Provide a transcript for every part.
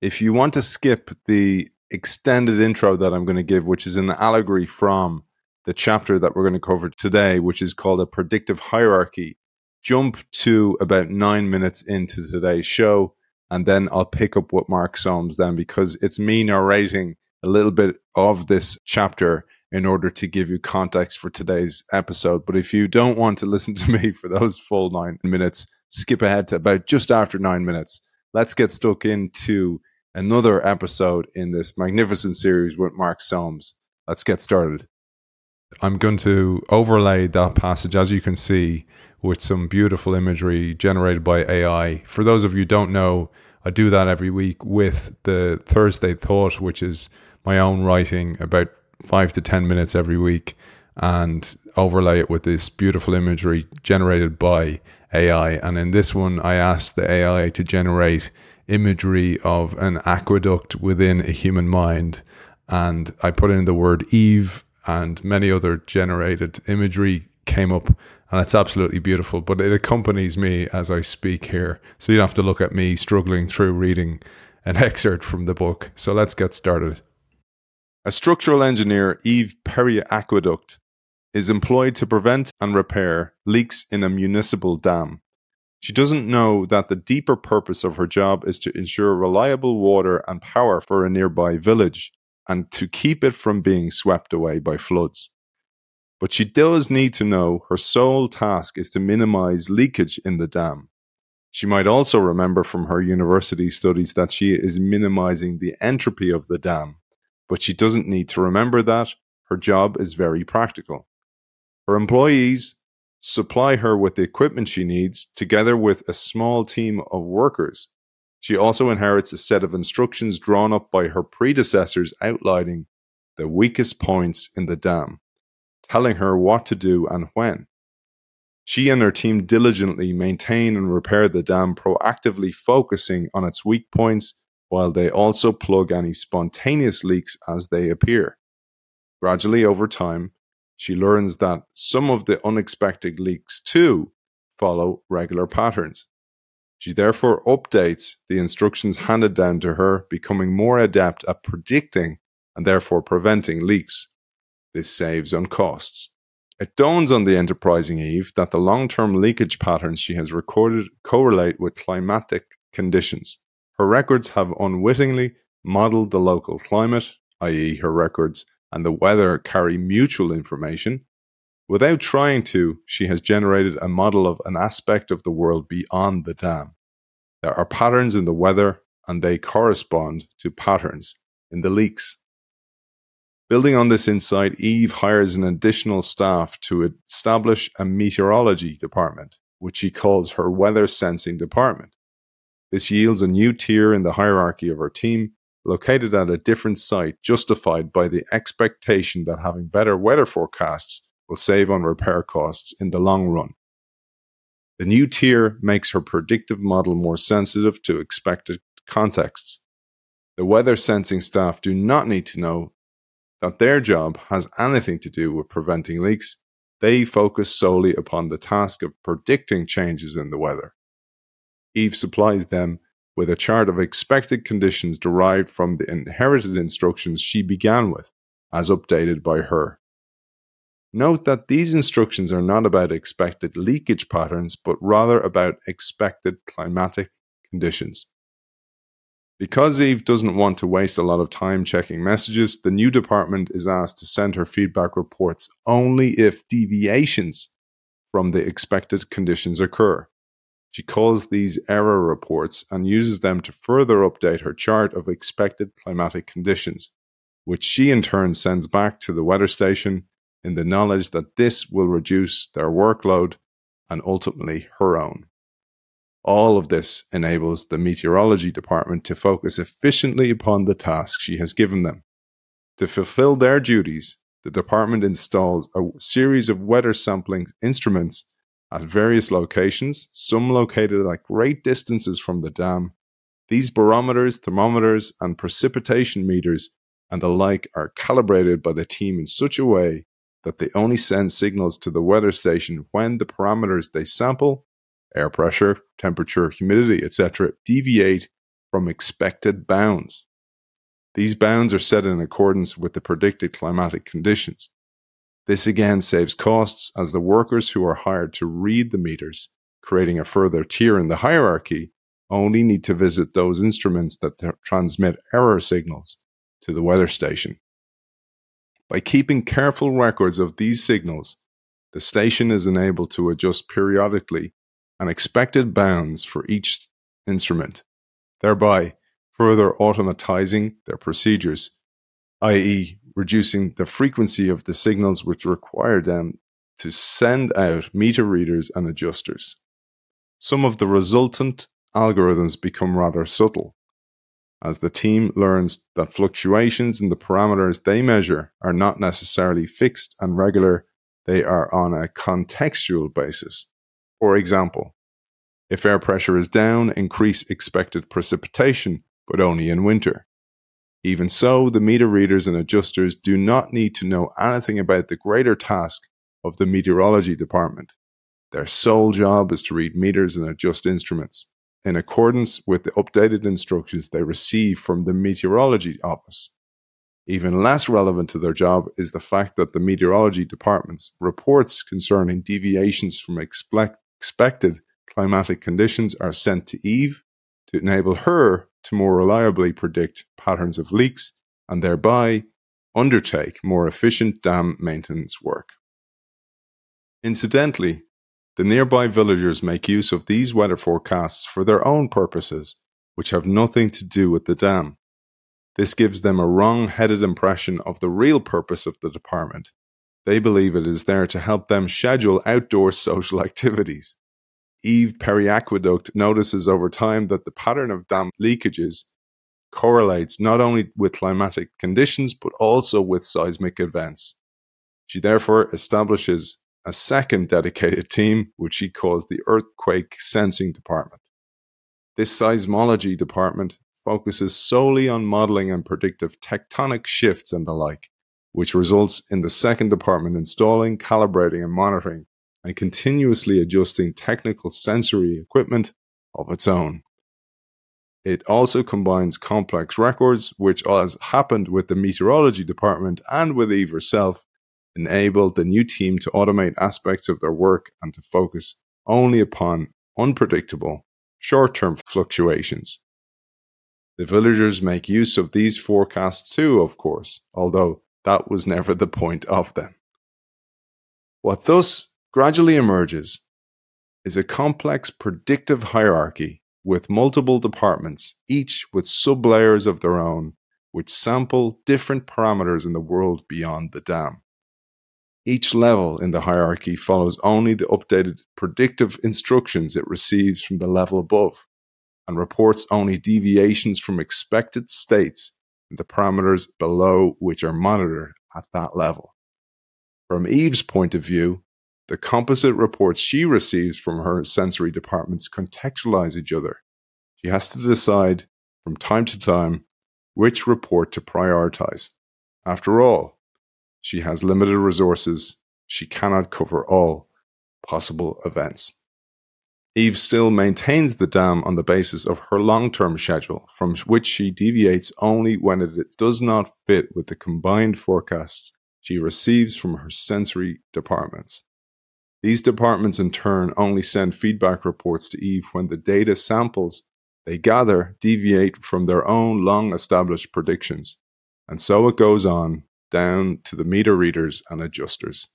If you want to skip the extended intro that I'm going to give, which is an allegory from the chapter that we're going to cover today, which is called a predictive hierarchy, jump to about nine minutes into today's show, and then I'll pick up what Mark Solms then because it's me narrating a little bit of this chapter in order to give you context for today's episode. But if you don't want to listen to me for those full nine minutes, skip ahead to about just after nine minutes. Let's get stuck into another episode in this magnificent series with Mark Solms. Let's get started. I'm going to overlay that passage, as you can see, with some beautiful imagery generated by AI. For those of you don't know, I do that every week with the Thursday Thought, which is my own writing about five to 10 minutes every week and overlay it with this beautiful imagery generated by AI. And in this one, I asked the AI to generate imagery of an aqueduct within a human mind. And I put in the word Eve and many other generated imagery came up and it's absolutely beautiful. But it accompanies me as I speak here. So you don't have to look at me struggling through reading an excerpt from the book. So let's get started. A structural engineer, Eve Periaqueduct, is employed to prevent and repair leaks in a municipal dam. She doesn't know that the deeper purpose of her job is to ensure reliable water and power for a nearby village and to keep it from being swept away by floods. But she does need to know her sole task is to minimize leakage in the dam. She might also remember from her university studies that she is minimizing the entropy of the dam, but she doesn't need to remember that. Her job is very practical. Her employees supply her with the equipment she needs, together with a small team of workers. She also inherits a set of instructions drawn up by her predecessors outlining the weakest points in the dam, telling her what to do and when. She and her team diligently maintain and repair the dam, proactively focusing on its weak points while they also plug any spontaneous leaks as they appear. Gradually, over time, she learns that some of the unexpected leaks too follow regular patterns. She therefore updates the instructions handed down to her, becoming more adept at predicting and therefore preventing leaks. This saves on costs. It dawns on the enterprising Eve that the long term leakage patterns she has recorded correlate with climatic conditions. Her records have unwittingly modeled the local climate, i.e., her records and the weather carry mutual information. Without trying to, she has generated a model of an aspect of the world beyond the dam. There are patterns in the weather, and they correspond to patterns in the leaks. Building on this insight, Eve hires an additional staff to establish a meteorology department, which she calls her weather sensing department. This yields a new tier in the hierarchy of her team located at a different site, justified by the expectation that having better weather forecasts will save on repair costs in the long run. The new tier makes her predictive model more sensitive to expected contexts. The weather sensing staff do not need to know that their job has anything to do with preventing leaks. They focus solely upon the task of predicting changes in the weather. Eve supplies them with a chart of expected conditions derived from the inherited instructions she began with, as updated by her. Note that these instructions are not about expected leakage patterns, but rather about expected climatic conditions. Because Eve doesn't want to waste a lot of time checking messages, the new department is asked to send her feedback reports only if deviations from the expected conditions occur. She calls these error reports and uses them to further update her chart of expected climatic conditions, which she in turn sends back to the weather station in the knowledge that this will reduce their workload and ultimately her own. All of this enables the meteorology department to focus efficiently upon the task she has given them. To fulfill their duties, the department installs a series of weather sampling instruments at various locations, some located at great distances from the dam. These barometers, thermometers, and precipitation meters and the like are calibrated by the team in such a way that they only send signals to the weather station when the parameters they sample air pressure, temperature, humidity, etc. deviate from expected bounds. These bounds are set in accordance with the predicted climatic conditions. This again saves costs as the workers who are hired to read the meters, creating a further tier in the hierarchy, only need to visit those instruments that t- transmit error signals to the weather station. By keeping careful records of these signals, the station is enabled to adjust periodically and expected bounds for each instrument, thereby further automatizing their procedures, i.e., reducing the frequency of the signals which require them to send out meter readers and adjusters. Some of the resultant algorithms become rather subtle, as the team learns that fluctuations in the parameters they measure are not necessarily fixed and regular, they are on a contextual basis. For example, if air pressure is down, increase expected precipitation, but only in winter. Even so, the meter readers and adjusters do not need to know anything about the greater task of the meteorology department. Their sole job is to read meters and adjust instruments in accordance with the updated instructions they receive from the meteorology office. Even less relevant to their job is the fact that the meteorology department's reports concerning deviations from expect- expected climatic conditions are sent to Eve to enable her to more reliably predict patterns of leaks and thereby undertake more efficient dam maintenance work. Incidentally, the nearby villagers make use of these weather forecasts for their own purposes, which have nothing to do with the dam. This gives them a wrong headed impression of the real purpose of the department. They believe it is there to help them schedule outdoor social activities. Eve Periaqueduct notices over time that the pattern of dam leakages correlates not only with climatic conditions but also with seismic events. She therefore establishes a second dedicated team, which she calls the Earthquake Sensing Department. This seismology department focuses solely on modeling and predictive tectonic shifts and the like, which results in the second department installing, calibrating, and monitoring and continuously adjusting technical sensory equipment of its own. It also combines complex records, which, as happened with the meteorology department and with Eve herself, enabled the new team to automate aspects of their work and to focus only upon unpredictable, short term fluctuations. The villagers make use of these forecasts too, of course, although that was never the point of them. What thus gradually emerges is a complex predictive hierarchy with multiple departments, each with sublayers of their own, which sample different parameters in the world beyond the dam. Each level in the hierarchy follows only the updated predictive instructions it receives from the level above and reports only deviations from expected states in the parameters below which are monitored at that level. From Eve's point of view, the composite reports she receives from her sensory departments contextualize each other. She has to decide from time to time which report to prioritize. After all, she has limited resources. She cannot cover all possible events. Eve still maintains the dam on the basis of her long term schedule, from which she deviates only when it does not fit with the combined forecasts she receives from her sensory departments. These departments, in turn, only send feedback reports to Eve when the data samples they gather deviate from their own long established predictions. And so it goes on down to the meter readers and adjusters.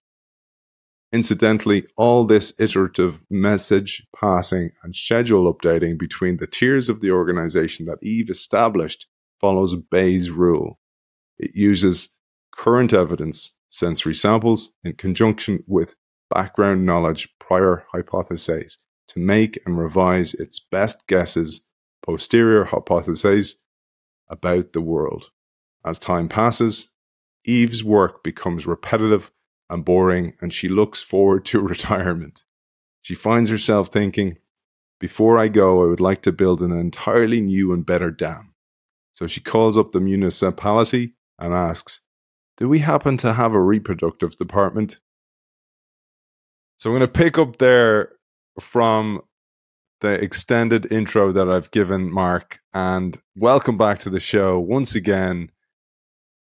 Incidentally, all this iterative message passing and schedule updating between the tiers of the organization that Eve established follows Bayes' rule. It uses current evidence, sensory samples, in conjunction with background knowledge, prior hypotheses, to make and revise its best guesses, posterior hypotheses, about the world. As time passes, Eve's work becomes repetitive and boring, and she looks forward to retirement. She finds herself thinking, Before I go, I would like to build an entirely new and better dam. So she calls up the municipality and asks, Do we happen to have a reproductive department? So I'm going to pick up there from the extended intro that I've given Mark, and welcome back to the show once again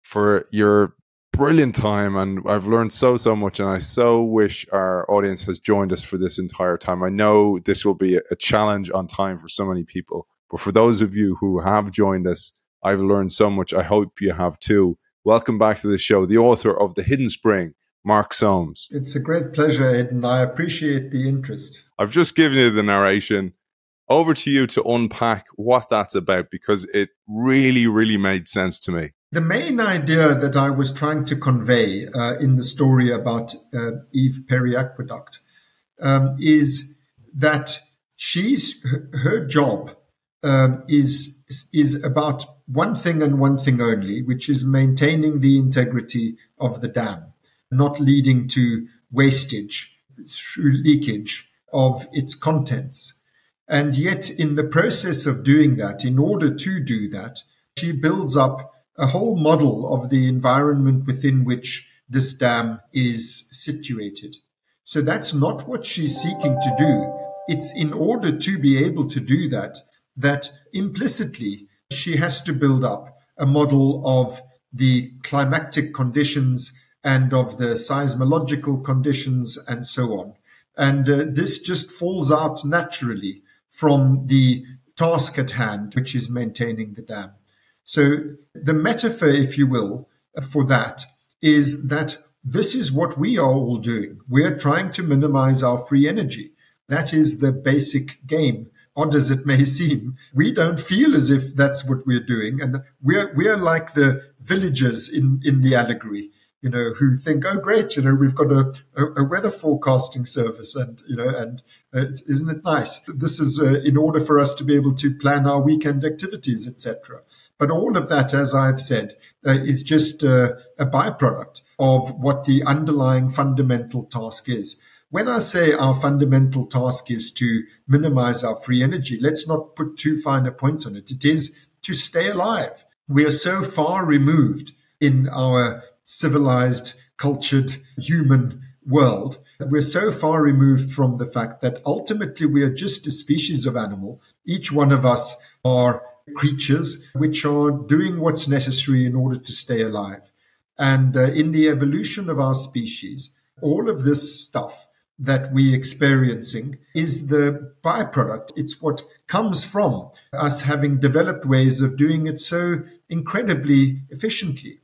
for your brilliant time. And I've learned so, so much. And I so wish our audience has joined us for this entire time. I know this will be a challenge on time for so many people, but for those of you who have joined us, I've learned so much. I hope you have too. Welcome back to the show, the author of The Hidden Spring, Mark Solms. It's a great pleasure, Ed, and I appreciate the interest. I've just given you the narration. Over to you to unpack what that's about because it really, really made sense to me. The main idea that I was trying to convey uh, in the story about uh, Eve Periaqueduct um, is that she's her job um, is is about one thing and one thing only, which is maintaining the integrity of the dam not leading to wastage through leakage of its contents. And yet, in the process of doing that, in order to do that, she builds up a whole model of the environment within which this dam is situated. So that's not what she's seeking to do. It's in order to be able to do that, that implicitly she has to build up a model of the climatic conditions and of the seismological conditions and so on. And uh, this just falls out naturally from the task at hand, which is maintaining the dam. So the metaphor, if you will, for that is that this is what we are all doing. We're trying to minimize our free energy. That is the basic game. Odd as it may seem, we don't feel as if that's what we're doing. And we're, we're like the villagers in, in the allegory you know, who think, oh, great, you know, we've got a, a, weather forecasting service and, you know, and uh, isn't it nice? This is uh, in order for us to be able to plan our weekend activities, etc. But all of that, as I've said, uh, is just uh, a byproduct of what the underlying fundamental task is. When I say our fundamental task is to minimize our free energy, let's not put too fine a point on it. It is to stay alive. We are so far removed in our civilized, cultured, human world. We're so far removed from the fact that ultimately we are just a species of animal. Each one of us are creatures which are doing what's necessary in order to stay alive. And uh, in the evolution of our species, all of this stuff that we're experiencing is the byproduct. It's what comes from us having developed ways of doing it so incredibly efficiently.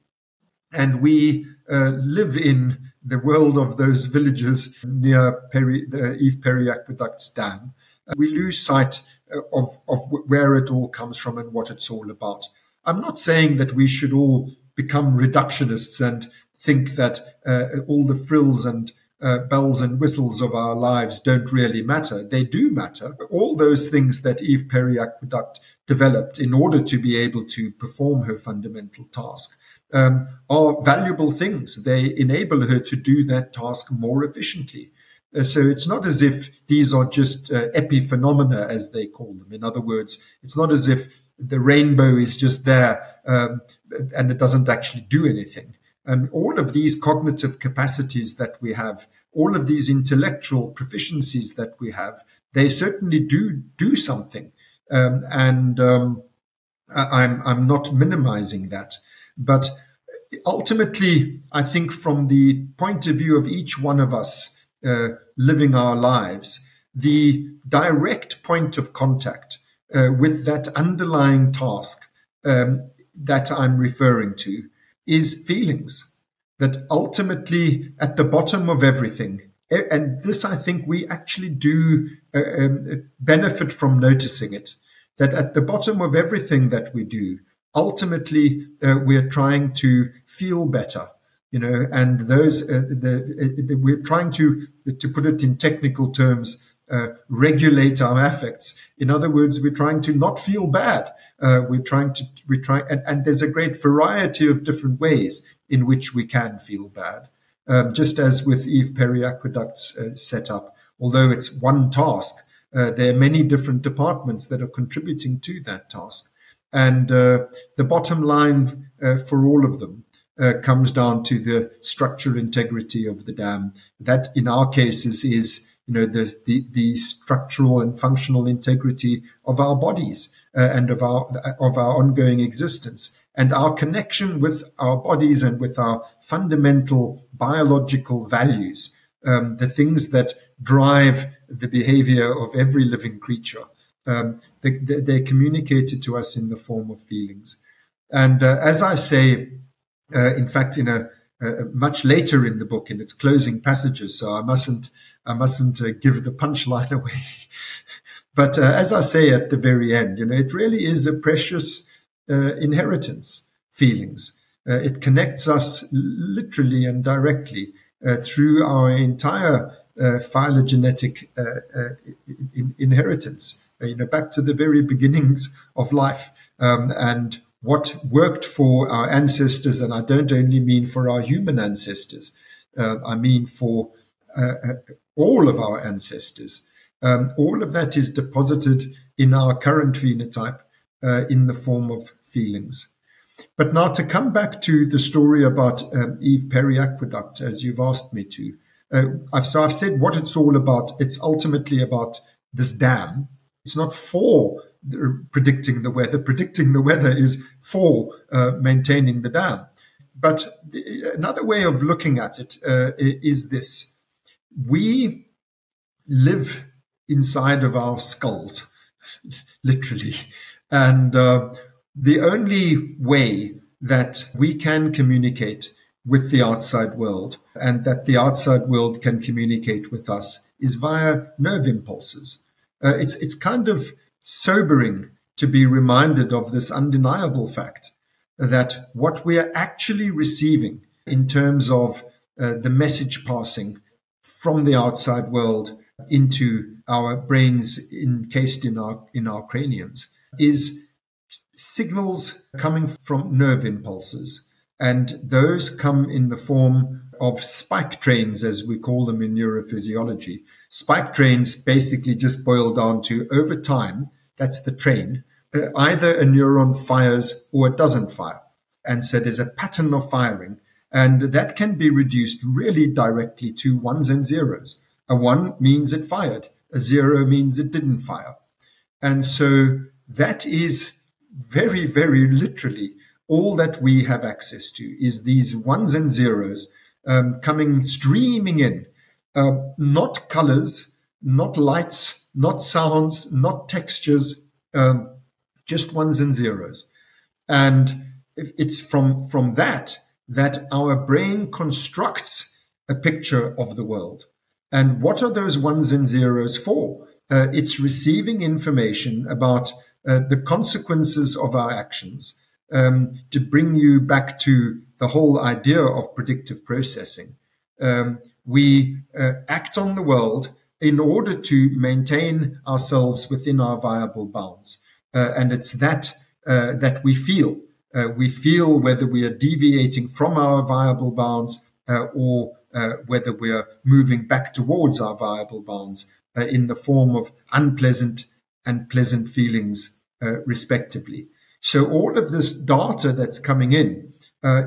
And we uh, live in the world of those villages near Perry, the Eve Periaqueduct's dam. Uh, we lose sight uh, of, of where it all comes from and what it's all about. I'm not saying that we should all become reductionists and think that uh, all the frills and uh, bells and whistles of our lives don't really matter. They do matter. All those things that Eve Periaqueduct developed in order to be able to perform her fundamental task um, are valuable things. They enable her to do that task more efficiently. Uh, so it's not as if these are just uh, epiphenomena, as they call them. In other words, it's not as if the rainbow is just there um, and it doesn't actually do anything. Um, all of these cognitive capacities that we have, all of these intellectual proficiencies that we have, they certainly do do something. Um, and um, I'm I'm not minimizing that. But ultimately, I think from the point of view of each one of us uh, living our lives, the direct point of contact uh, with that underlying task um, that I'm referring to is feelings. That ultimately, at the bottom of everything, and this I think we actually do uh, um, benefit from noticing it, that at the bottom of everything that we do, ultimately uh, we're trying to feel better you know and those uh, the, the, we're trying to to put it in technical terms uh, regulate our affects. In other words we're trying to not feel bad. Uh, we're trying to we're trying and, and, there's a great variety of different ways in which we can feel bad. Um, just as with eve Periaqueduct's uh, setup although it's one task uh, there are many different departments that are contributing to that task and uh, the bottom line uh, for all of them uh, comes down to the structural integrity of the dam. That, in our cases, is you know, the, the, the structural and functional integrity of our bodies uh, and of our, of our ongoing existence and our connection with our bodies and with our fundamental biological values, um, the things that drive the behavior of every living creature. Um, they, they're communicated to us in the form of feelings. And uh, as I say, uh, in fact, in a, a, much later in the book, in its closing passages, so I mustn't I mustn't uh, give the punchline away. but uh, as I say at the very end, you know, it really is a precious uh, inheritance. Feelings. Uh, it connects us literally and directly through our entire phylogenetic in, inheritance. You know, back to the very beginnings of life. Um, and what worked for our ancestors, and I don't only mean for our human ancestors, uh, I mean for uh, uh, all of our ancestors. Um, all of that is deposited in our current phenotype uh, in the form of feelings. But now to come back to the story about um, Eve Periaqueduct, as you've asked me to. Uh, I've, so I've said what it's all about. It's ultimately about this dam. It's not for predicting the weather. Predicting the weather is for uh, maintaining the dam. But the, another way of looking at it uh, is this: we live inside of our skulls, literally, and uh, the only way that we can communicate with the outside world and that the outside world can communicate with us is via nerve impulses. Uh, it's it's kind of sobering to be reminded of this undeniable fact that what we are actually receiving in terms of uh, the message passing from the outside world into our brains encased in our in our craniums is signals coming from nerve impulses. And those come in the form of spike trains as we call them in neurophysiology spike trains basically just boil down to over time that's the train. Uh, either a neuron fires or it doesn't fire. And so there's a pattern of firing. And that can be reduced really directly to ones and zeros. A one means it fired. A zero means it didn't fire. And so that is very, very literally all that we have access to is these ones and zeros um, coming streaming in, uh, not colors, not lights, not sounds, not textures, um, just ones and zeros. And it's from, from that that our brain constructs a picture of the world. And what are those ones and zeros for? Uh, it's receiving information about uh, the consequences of our actions um, to bring you back to the whole idea of predictive processing. Um, we uh, act on the world in order to maintain ourselves within our viable bounds. Uh, and it's that uh, that we feel. Uh, we feel whether we are deviating from our viable bounds uh, or uh, whether we are moving back towards our viable bounds in the form of unpleasant and pleasant feelings, respectively. So all of this data that's coming in,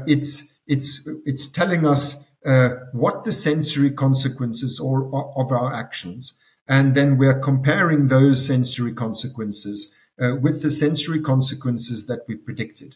it's it's it's telling us uh, what the sensory consequences or, of our actions. And then we're comparing those sensory consequences uh, with the sensory consequences that we predicted.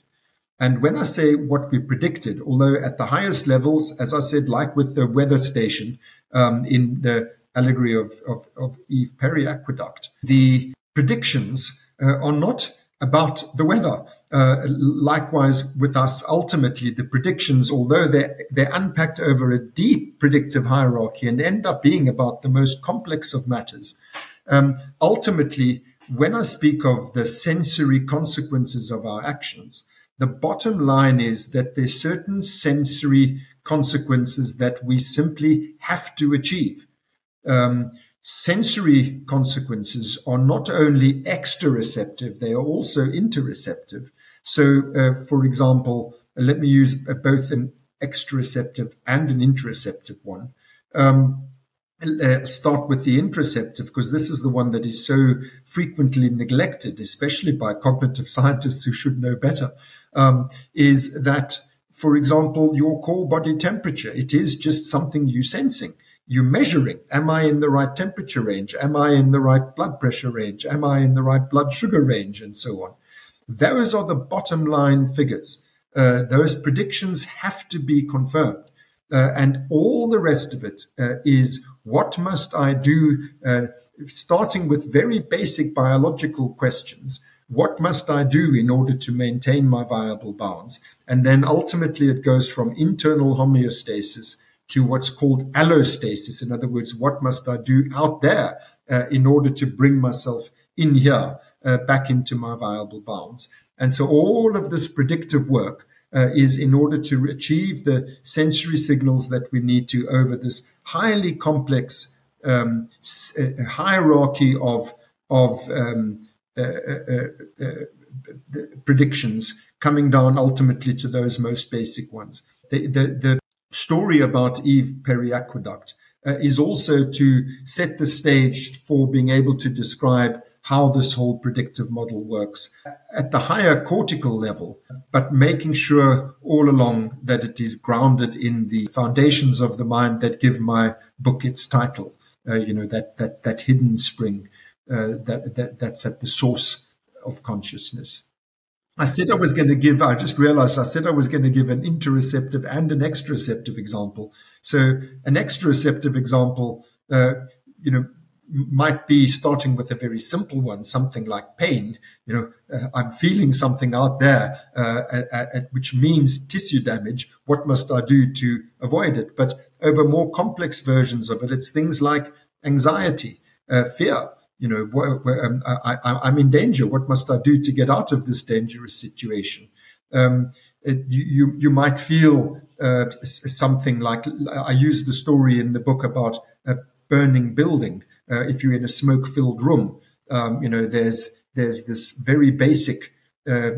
And when I say what we predicted, although at the highest levels, as I said, like with the weather station um, in the allegory of, of, of, Eve Periaqueduct, the predictions uh, are not about the weather. Uh, likewise, with us, ultimately, the predictions, although they're, they're unpacked over a deep predictive hierarchy and end up being about the most complex of matters, um, ultimately, when I speak of the sensory consequences of our actions, the bottom line is that there's certain sensory consequences that we simply have to achieve. Um, sensory consequences are not only exteroceptive, they are also interoceptive. So, uh, for example, let me use uh, both an exteroceptive and an interoceptive one. Um, I'll start with the interoceptive because this is the one that is so frequently neglected, especially by cognitive scientists who should know better. Um, is that, for example, your core body temperature? It is just something you're sensing. you're measuring. Am I in the right temperature range? Am I in the right blood pressure range? Am I in the right blood sugar range? And so on. Those are the bottom line figures. Uh, those predictions have to be confirmed. Uh, and all the rest of it uh, is what must I do, uh, starting with very basic biological questions. What must I do in order to maintain my viable bounds? And then ultimately it goes from internal homeostasis to what's called allostasis. In other words, what must I do out there uh, in order to bring myself in here uh, back into my viable bounds? And so all of this predictive work uh, is in order to achieve the sensory signals that we need to over this highly complex um, uh, hierarchy of of um, uh, uh, uh, predictions coming down ultimately to those most basic ones. The, the, the story about Eve Periaqueduct uh, is also to set the stage for being able to describe how this whole predictive model works at the higher cortical level, but making sure all along that it is grounded in the foundations of the mind that give my book its title. Uh, you know that that that hidden spring uh, that, that that's at the source of consciousness. I said I was going to give, I just realized I said I was going to give an interoceptive and an exteroceptive example. So, an exteroceptive example, uh, you know, might be starting with a very simple one, something like pain. You know, uh, I'm feeling something out there, uh, at, at, which means tissue damage. What must I do to avoid it? But over more complex versions of it, it's things like anxiety, uh, fear you know, where, where, um, I, am in danger. What must I do to get out of this dangerous situation? Um, it, you, you might feel uh, something like I use the story in the book about a burning building. Uh, if you're in a smoke-filled room, um, you know, there's there's this very basic uh,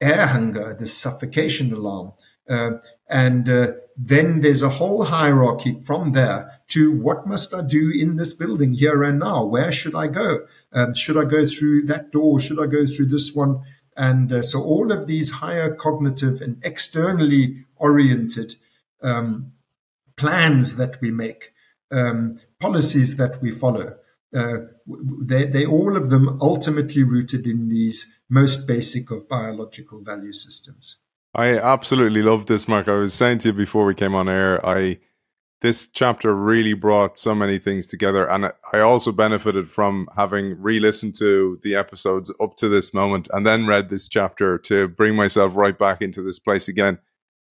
air hunger, this suffocation alarm, uh, and uh, then there's a whole hierarchy from there to what must I do in this building here and now? Where should I go? Um, should I go through that door? Should I go through this one? And uh, so all of these higher cognitive and externally oriented um, plans that we make, um, policies that we follow, uh, they, all of them ultimately rooted in these most basic of biological value systems. I absolutely love this, Mark. I was saying to you before we came on air, I this chapter really brought so many things together. And I also benefited from having re listened to the episodes up to this moment and then read this chapter to bring myself right back into this place again.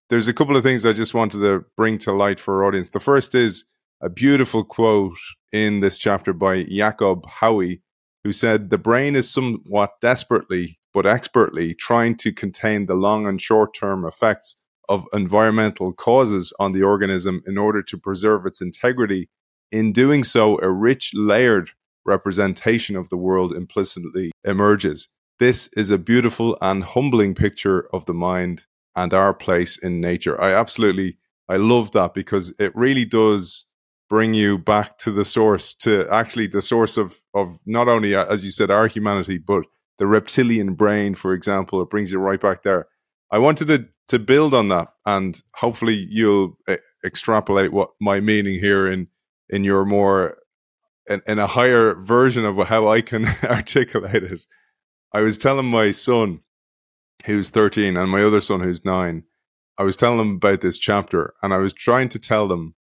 There's a couple of things I just wanted to bring to light for our audience. The first is a beautiful quote in this chapter by Jakob Hohwy, who said, The brain is somewhat desperately, but expertly, trying to contain the long and short term effects of environmental causes on the organism in order to preserve its integrity. In doing so, a rich, layered representation of the world implicitly emerges. This is a beautiful and humbling picture of the mind and our place in nature. I absolutely I love that because it really does bring you back to the source, to actually the source of of not only as you said our humanity, but the reptilian brain, for example. It brings you right back there. I wanted to to build on that, and hopefully you'll uh, extrapolate what my meaning here in in your more in, in a higher version of how I can articulate it. I was telling my son, who's thirteen, and my other son, who's nine. I was telling them about this chapter, and I was trying to tell them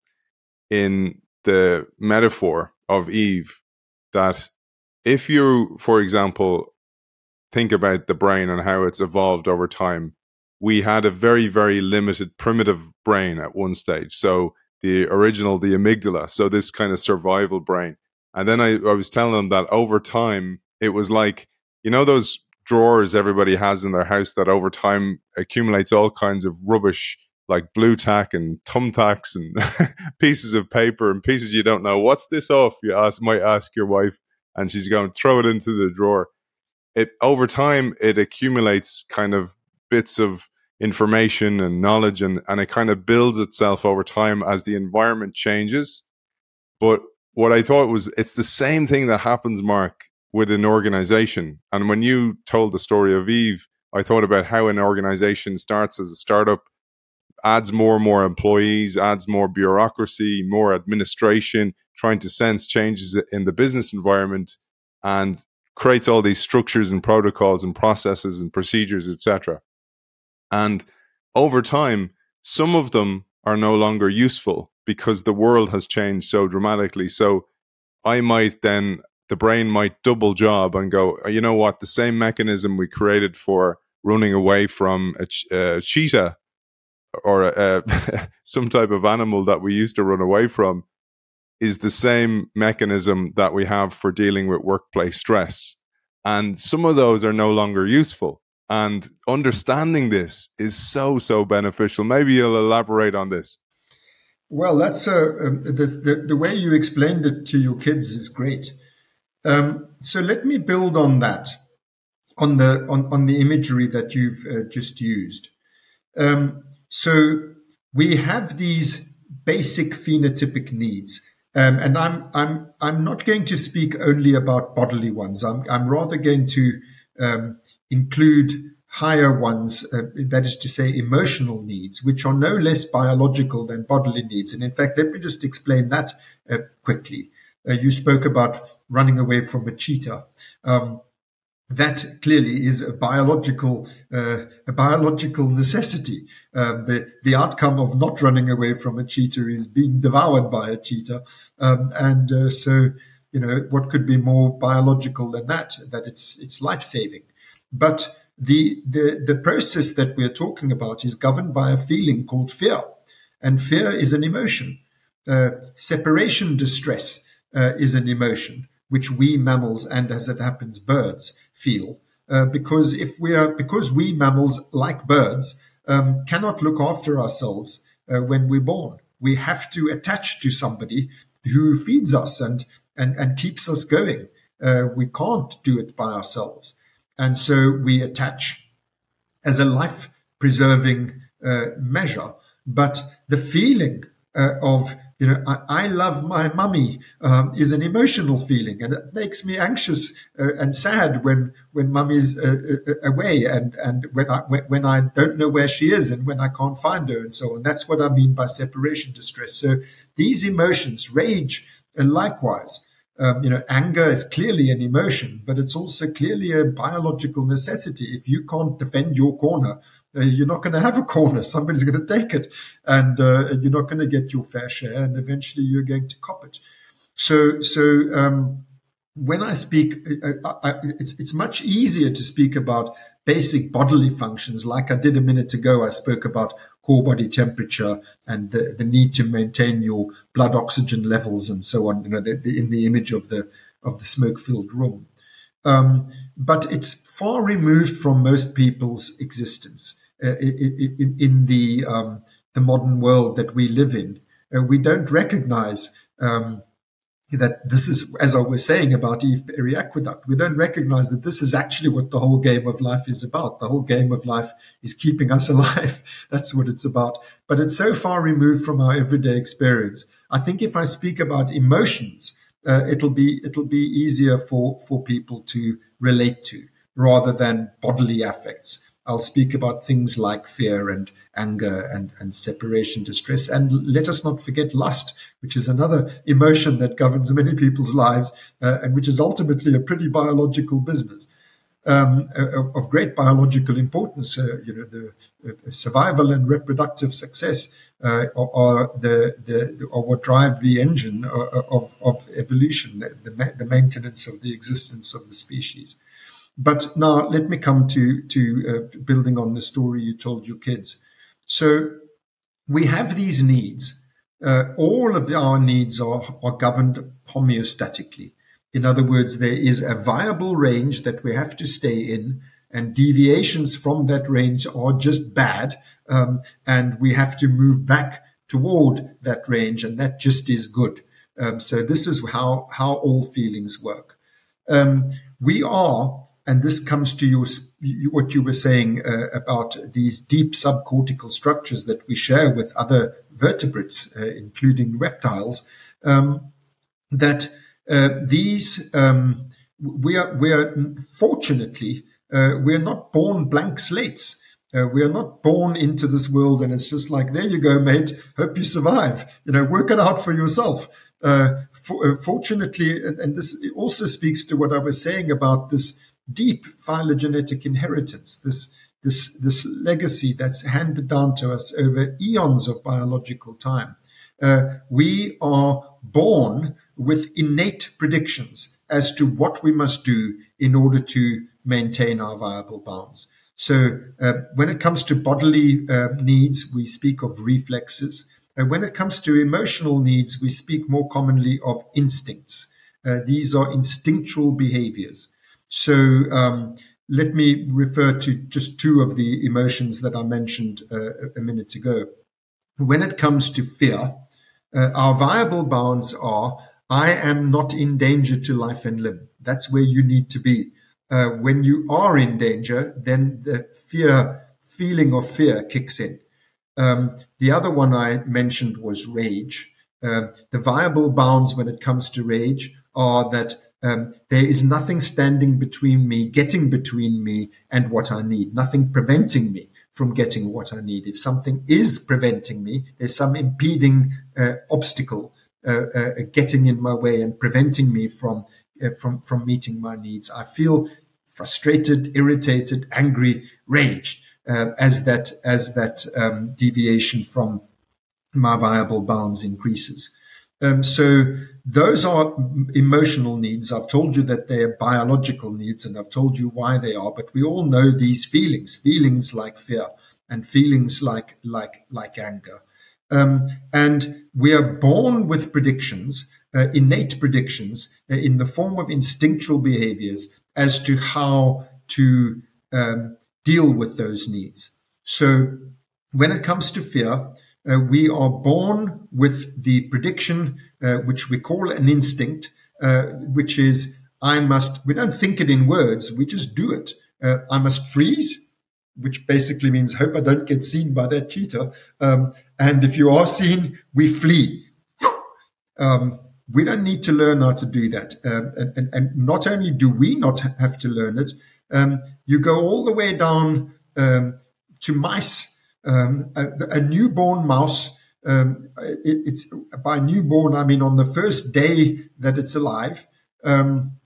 in the metaphor of Eve that if you, for example, think about the brain and how it's evolved over time, we had a very, very limited primitive brain at one stage. So the original, the amygdala, so this kind of survival brain. And then I, I was telling them that over time, it was like, you know, those drawers everybody has in their house that over time accumulates all kinds of rubbish like Blu Tack and thumbtacks and pieces of paper and pieces you don't know. What's this off? You ask, might ask your wife, and she's going throw it into the drawer. It over time it accumulates kind of bits of information and knowledge and, and it kind of builds itself over time as the environment changes. But what I thought was it's the same thing that happens, Mark, with an organization. And when you told the story of Eve, I thought about how an organization starts as a startup adds more and more employees, adds more bureaucracy, more administration, trying to sense changes in the business environment, and creates all these structures and protocols and processes and procedures, etc. And over time, some of them are no longer useful because the world has changed so dramatically. So I might then, the brain might double job and go, you know what, the same mechanism we created for running away from a, a uh, cheetah or a some type of animal that we used to run away from is the same mechanism that we have for dealing with workplace stress. And some of those are no longer useful. And understanding this is so, so beneficial. Maybe you'll elaborate on this. Well, that's a, um, the, the, the, way you explained it to your kids is great. Um, so let me build on that, on the on, on the imagery that you've uh, just used. Um, so we have these basic phenotypic needs, um, and I'm I'm I'm not going to speak only about bodily ones. I'm I'm rather going to um, include higher ones, uh, that is to say, emotional needs, which are no less biological than bodily needs. And in fact, let me just explain that uh, quickly. Uh, you spoke about running away from a cheetah. Um, that clearly is a biological uh, a biological necessity. Um, the the outcome of not running away from a cheetah is being devoured by a cheetah, um, and uh, so you know what could be more biological than that? That it's it's life saving. But the, the, the process that we're talking about is governed by a feeling called fear. And fear is an emotion. Uh, separation distress uh, is an emotion which we mammals and as it happens birds feel uh, because if we are because we mammals like birds um, cannot look after ourselves uh, when we're born. We have to attach to somebody who feeds us and and, and keeps us going. Uh, we can't do it by ourselves. And so we attach as a life preserving uh, measure. But the feeling uh, of, you know, I, I love my mummy um, is an emotional feeling and it makes me anxious uh, and sad when, when mummy's uh, uh, uh, away and, and when I, when, I don't know where she is and when I can't find her and so on. That's what I mean by separation distress. So these emotions, rage, and likewise, um, you know, anger is clearly an emotion, but it's also clearly a biological necessity. If you can't defend your corner, uh, you're not going to have a corner. Somebody's going to take it, and, uh, you're not going to get your fair share, and eventually you're going to cop it. So, so um, when I speak, I, I, it's it's much easier to speak about basic bodily functions, like I did a minute ago. I spoke about core body temperature and the, the need to maintain your blood oxygen levels and so on, you know, the, the, in the image of the, of the smoke filled room. Um, but it's far removed from most people's existence uh, in, in, in, the, um, the modern world that we live in. Uh, we don't recognize um, that this is, as I was saying about Eve Periaqueduct, we don't recognize that this is actually what the whole game of life is about. The whole game of life is keeping us alive. That's what it's about. But it's so far removed from our everyday experience. I think if I speak about emotions, uh, it'll be it'll be easier for for people to relate to rather than bodily affects. I'll speak about things like fear and anger and, and separation distress. And let us not forget lust, which is another emotion that governs many people's lives uh, and which is ultimately a pretty biological business. Um, of great biological importance, uh, you know, the uh, survival and reproductive success uh, are the, the, are what drive the engine uh, of, of evolution, the, the maintenance of the existence of the species. But now let me come to to uh, building on the story you told your kids. So we have these needs. Uh, all of the, our needs are, are governed homeostatically. In other words, there is a viable range that we have to stay in, and deviations from that range are just bad, um, and we have to move back toward that range, and that just is good. Um, so this is how how all feelings work. Um, we are and this comes to your, what you were saying uh, about these deep subcortical structures that we share with other vertebrates, uh, including reptiles, um, that uh, these, um, we are, we are fortunately, uh, we're not born blank slates. Uh, we are not born into this world and it's just like, there you go, mate. Hope you survive. You know, work it out for yourself. Uh, for, fortunately, and, and, this also speaks to what I was saying about this deep phylogenetic inheritance, this this this legacy that's handed down to us over eons of biological time. Uh, we are born with innate predictions as to what we must do in order to maintain our viable bounds. So, uh, when it comes to bodily uh, needs, we speak of reflexes. Uh, when it comes to emotional needs, we speak more commonly of instincts. Uh, these are instinctual behaviors. So, um, let me refer to just two of the emotions that I mentioned uh, a minute ago. When it comes to fear, uh, our viable bounds are I am not in danger to life and limb. That's where you need to be. Uh, when you are in danger, then the fear, feeling of fear kicks in. Um, the other one I mentioned was rage. Uh, the viable bounds when it comes to rage are that um, there is nothing standing between me, getting between me and what I need, nothing preventing me from getting what I need. If something is preventing me, there's some impeding uh, obstacle uh, uh, getting in my way and preventing me from uh, from from meeting my needs. I feel frustrated, irritated, angry, raged uh, as that as that um, deviation from my viable bounds increases. Um, so those are emotional needs. I've told you that they're biological needs and I've told you why they are, but we all know these feelings, feelings like fear and feelings like, like, like anger. Um, and we are born with predictions, uh, innate predictions uh, in the form of instinctual behaviors as to how to um, deal with those needs. So when it comes to fear, uh, we are born with the prediction, uh, which we call an instinct, uh, which is I must, we don't think it in words, we just do it. Uh, I must freeze, which basically means hope I don't get seen by that cheetah. Um, and if you are seen, we flee. Um, we don't need to learn how to do that. Um, and, and, and, not only do we not have to learn it, um, you go all the way down um, to mice um, a, a, newborn mouse, um, it, it's by newborn, I mean on the first day that it's alive, um,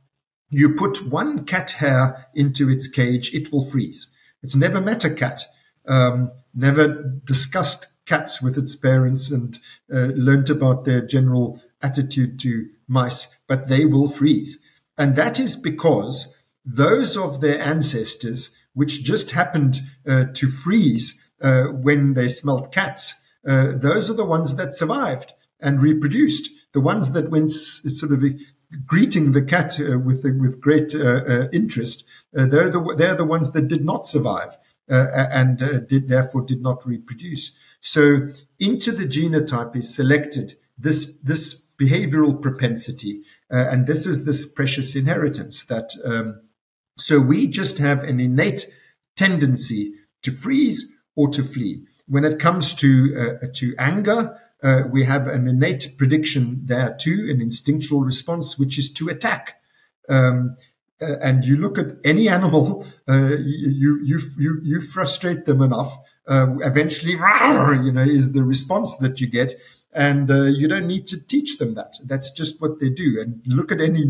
you put one cat hair into its cage, it will freeze. It's never met a cat, um, never discussed cats with its parents and uh, learnt about their general attitude to mice, but they will freeze. And that is because those of their ancestors, which just happened uh, to freeze uh, when they smelt cats, uh, those are the ones that survived and reproduced. The ones that went sort of greeting the cat uh, with with great uh, uh, interest, uh, they're the they're the ones that did not survive and did therefore did not reproduce. So into the genotype is selected this this behavioral propensity, and this is this precious inheritance that. Um, so we just have an innate tendency to freeze or to flee. When it comes to uh, to anger, uh, we have an innate prediction there too, an instinctual response, which is to attack. Um, uh, and you look at any animal, uh, you, you you you frustrate them enough, uh, eventually, you know, is the response that you get and uh, you don't need to teach them that. That's just what they do. And look at any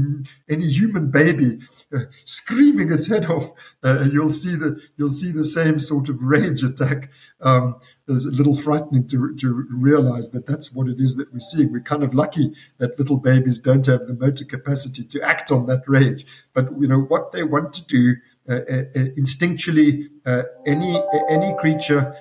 any human baby uh, screaming its head off. Uh, you'll see the you'll see the same sort of rage attack. Um, it's a little frightening to to realize that that's what it is that we're seeing. We're kind of lucky that little babies don't have the motor capacity to act on that rage. But you know what they want to do. Uh, uh, uh instinctually, uh, any any creature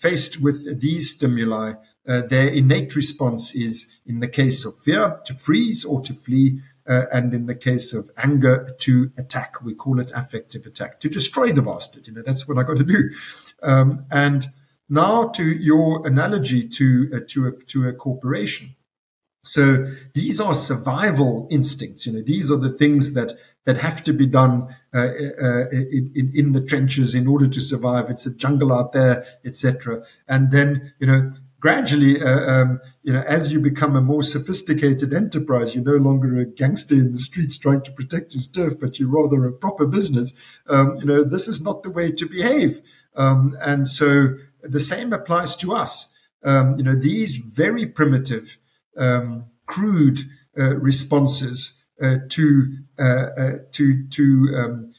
faced with these stimuli uh, their innate response is, in the case of fear, to freeze or to flee, uh, and in the case of anger, to attack. We call it affective attack, to destroy the bastard. You know, that's what I got to do. Um, and now to your analogy to uh, to a, to a corporation. So these are survival instincts. You know, these are the things that that have to be done uh, uh, in, in, the trenches in order to survive. It's a jungle out there, etc. And then you know gradually, uh, um, you know, as you become a more sophisticated enterprise, you're no longer a gangster in the streets trying to protect his turf, but you're rather a proper business. Um, you know, this is not the way to behave. Um, and so the same applies to us. Um, you know, these very primitive, um, crude uh, responses uh, to uh, uh to to um,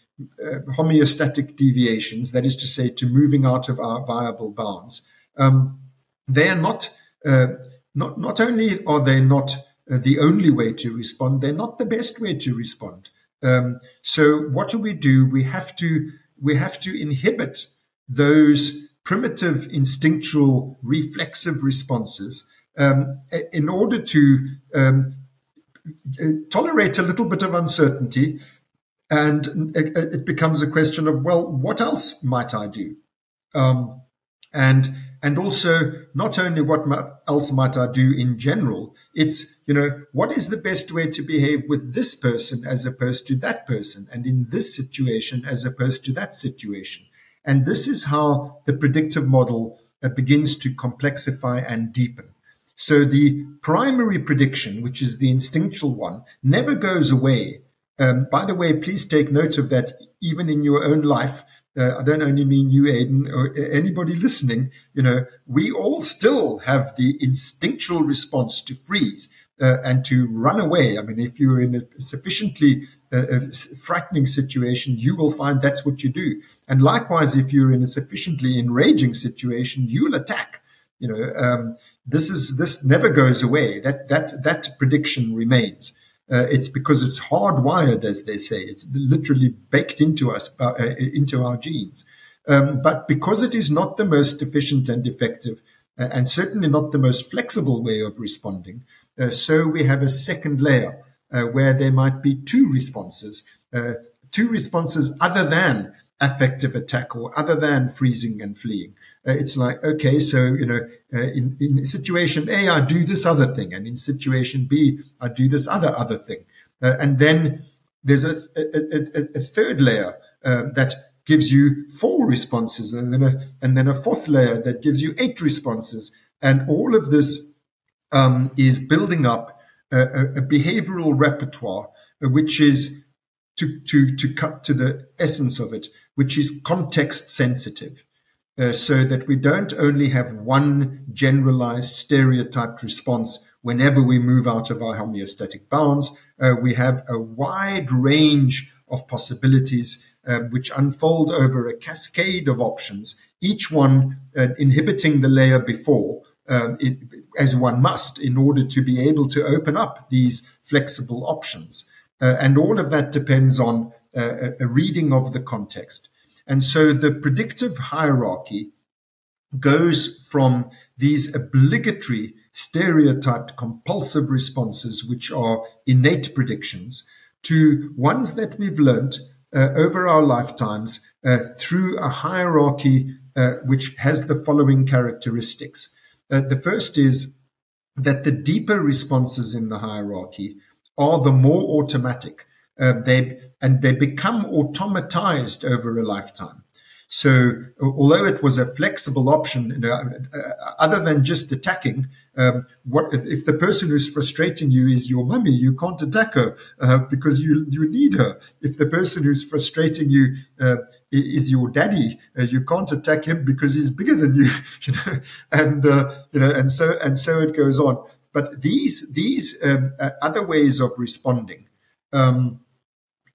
uh, homeostatic deviations, that is to say, to moving out of our viable bounds, um, they are not uh, not not only are they not the only way to respond, they're not the best way to respond. Um, so what do we do? We have to we have to inhibit those primitive instinctual reflexive responses um, in order to um, tolerate a little bit of uncertainty. And it becomes a question of, well, what else might I do? Um, and and also not only what else might I do in general, it's, you know, what is the best way to behave with this person as opposed to that person and in this situation as opposed to that situation. And this is how the predictive model uh, begins to complexify and deepen. So the primary prediction, which is the instinctual one, never goes away. Um, by the way, please take note of that even in your own life uh, I don't only mean you, Aidan, or anybody listening, you know, we all still have the instinctual response to freeze uh, and to run away. I mean, if you're in a sufficiently uh, frightening situation, you will find that's what you do. And likewise, if you're in a sufficiently enraging situation, you'll attack. You know, um, this is this never goes away. That that that prediction remains. Uh, it's because it's hardwired, as they say. It's literally baked into us, uh, uh, into our genes. Um, but because it is not the most efficient and effective, uh, and certainly not the most flexible way of responding, uh, so we have a second layer uh, where there might be two responses, two responses other than affective attack or other than freezing and fleeing. Uh, it's like, okay, so, you know, uh, in, in situation A, I do this other thing. And in situation B, I do this other, other thing. Uh, and then there's a, a, a, a third layer um, that gives you four responses and then a, and then a fourth layer that gives you eight responses. And all of this um, is building up a, a behavioral repertoire, which is to, to, to cut to the essence of it, which is context sensitive. Uh, so that we don't only have one generalized stereotyped response whenever we move out of our homeostatic bounds. Uh, we have a wide range of possibilities um, which unfold over a cascade of options, each one uh, inhibiting the layer before, um, it, as one must, in order to be able to open up these flexible options. Uh, and all of that depends on uh, a reading of the context. And so the predictive hierarchy goes from these obligatory stereotyped compulsive responses, which are innate predictions, to ones that we've learnt uh, over our lifetimes uh, through a hierarchy uh, which has the following characteristics. Uh, the first is that the deeper responses in the hierarchy are the more automatic. Uh, they and they become automatized over a lifetime. So, although it was a flexible option, you know, uh, other than just attacking, um, what if the person who's frustrating you is your mummy? You can't attack her uh, because you you need her. If the person who's frustrating you uh, is your daddy, uh, you can't attack him because he's bigger than you. You know, and uh, you know, and so and so it goes on. But these these um, uh, other ways of responding. Um,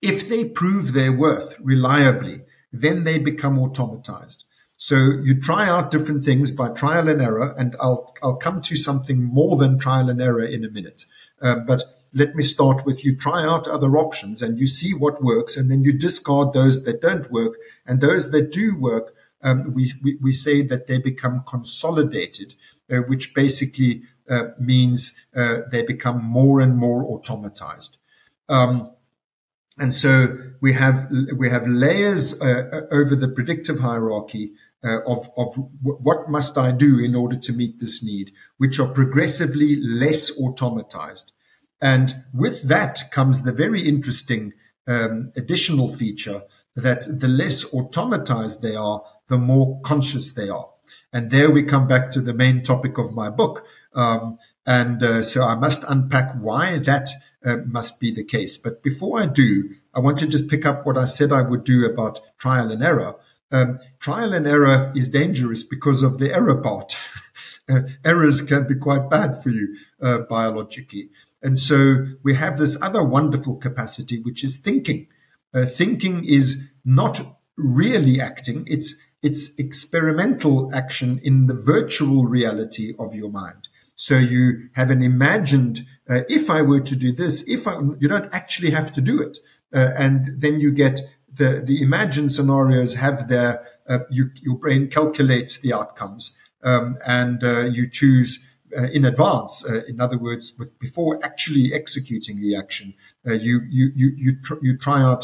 if they prove their worth reliably, then they become automatized. So you try out different things by trial and error, and I'll I'll come to something more than trial and error in a minute. Um, but let me start with you try out other options and you see what works, and then you discard those that don't work, and those that do work, um, we, we, we say that they become consolidated, uh, which basically uh, means uh, they become more and more automatized. Um, and so we have we have layers uh, uh, over the predictive hierarchy uh, of of w- what must I do in order to meet this need, which are progressively less automatized. And with that comes the very interesting um, additional feature that the less automatized they are, the more conscious they are. And there we come back to the main topic of my book. Um, and uh, so I must unpack why that uh, must be the case. But before I do, I want to just pick up what I said I would do about trial and error. Um, trial and error is dangerous because of the error part. Errors can be quite bad for you uh, biologically. And so we have this other wonderful capacity, which is thinking. Uh, thinking is not really acting. It's, it's experimental action in the virtual reality of your mind. So you have an imagined, uh, if I were to do this, if I, you don't actually have to do it. Uh, and then you get the, the imagined scenarios have their, uh, you, your brain calculates the outcomes. Um, and uh, you choose uh, in advance. Uh, in other words, with, before actually executing the action, you you you you, tr- you try out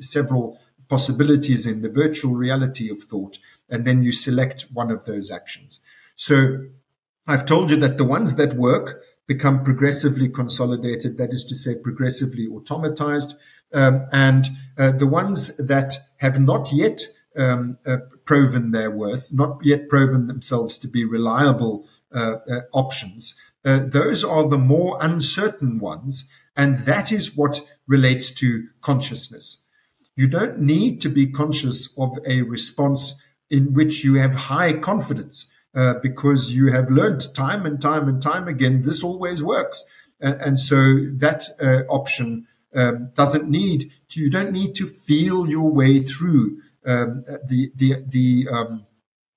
several possibilities in the virtual reality of thought, and then you select one of those actions. So I've told you that the ones that work become progressively consolidated, that is to say, progressively automatized. Um, and uh, the ones that have not yet um, uh, proven their worth, not yet proven themselves to be reliable uh, uh options, uh, those are the more uncertain ones. And that is what relates to consciousness. You don't need to be conscious of a response in which you have high confidence uh, because you have learned time and time and time again this always works. Uh, and so that uh, option um, doesn't need to, you don't need to feel your way through um, the the the, um,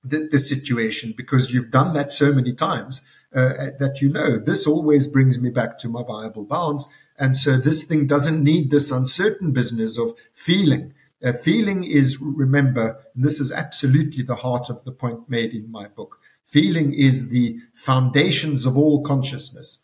the, the situation because you've done that so many times uh, that you know this always brings me back to my viable bounds. And so this thing doesn't need this uncertain business of feeling. Feeling is, remember, and this is absolutely the heart of the point made in my book. Feeling is the foundations of all consciousness.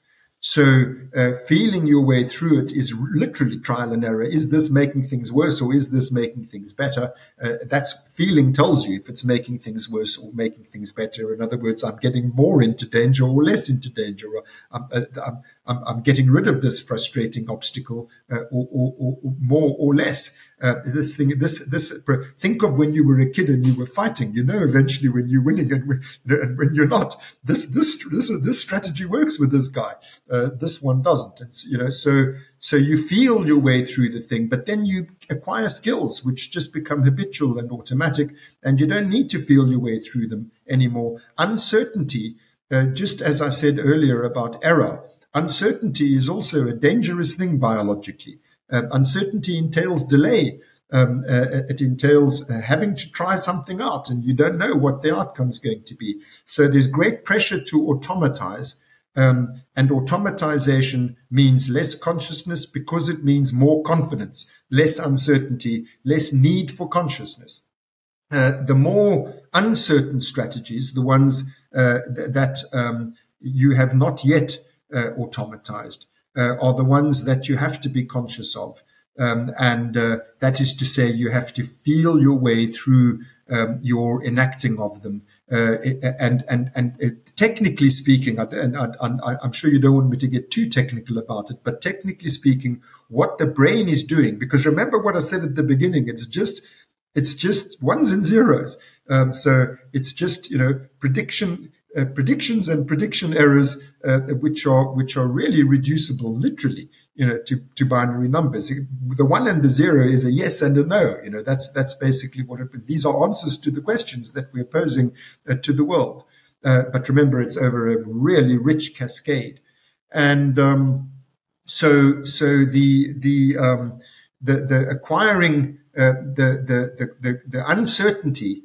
So, uh, feeling your way through it is literally trial and error. Is this making things worse or is this making things better? Uh, that's feeling tells you if it's making things worse or making things better. In other words, I'm getting more into danger or less into danger. Or I'm, uh, I'm, I'm, I'm getting rid of this frustrating obstacle uh, or, or, or, more or less. Uh, this thing, this, this, think of when you were a kid and you were fighting, you know, eventually when you're winning and, when, and when you're not, this, this, this, this strategy works with this guy. Uh, this one doesn't. And, you know, so, so you feel your way through the thing, but then you acquire skills which just become habitual and automatic and you don't need to feel your way through them anymore. Uncertainty, uh, just as I said earlier about error, uncertainty is also a dangerous thing biologically. Uh, uncertainty entails delay. Um, uh, it entails uh, having to try something out and you don't know what the outcome is going to be. So there's great pressure to automatize. Um, and automatization means less consciousness because it means more confidence, less uncertainty, less need for consciousness. Uh, the more uncertain strategies, the ones uh, th- that um, you have not yet uh, automatized, uh, are the ones that you have to be conscious of. Um, and uh, that is to say, you have to feel your way through um, your enacting of them. Uh, and and and uh, technically speaking, and I, am sure you don't want me to get too technical about it, but technically speaking, what the brain is doing, because remember what I said at the beginning, it's just it's just ones and zeros. Um, so it's just you know prediction uh, predictions and prediction errors, uh, which are which are really reducible, literally, you know, to, to binary numbers. The one and the zero is a yes and a no. You know, that's that's basically what it is. These are answers to the questions that we're posing uh, to the world. Uh, but remember, it's over a really rich cascade, and um, so so the the um, the, the acquiring uh, the, the the the uncertainty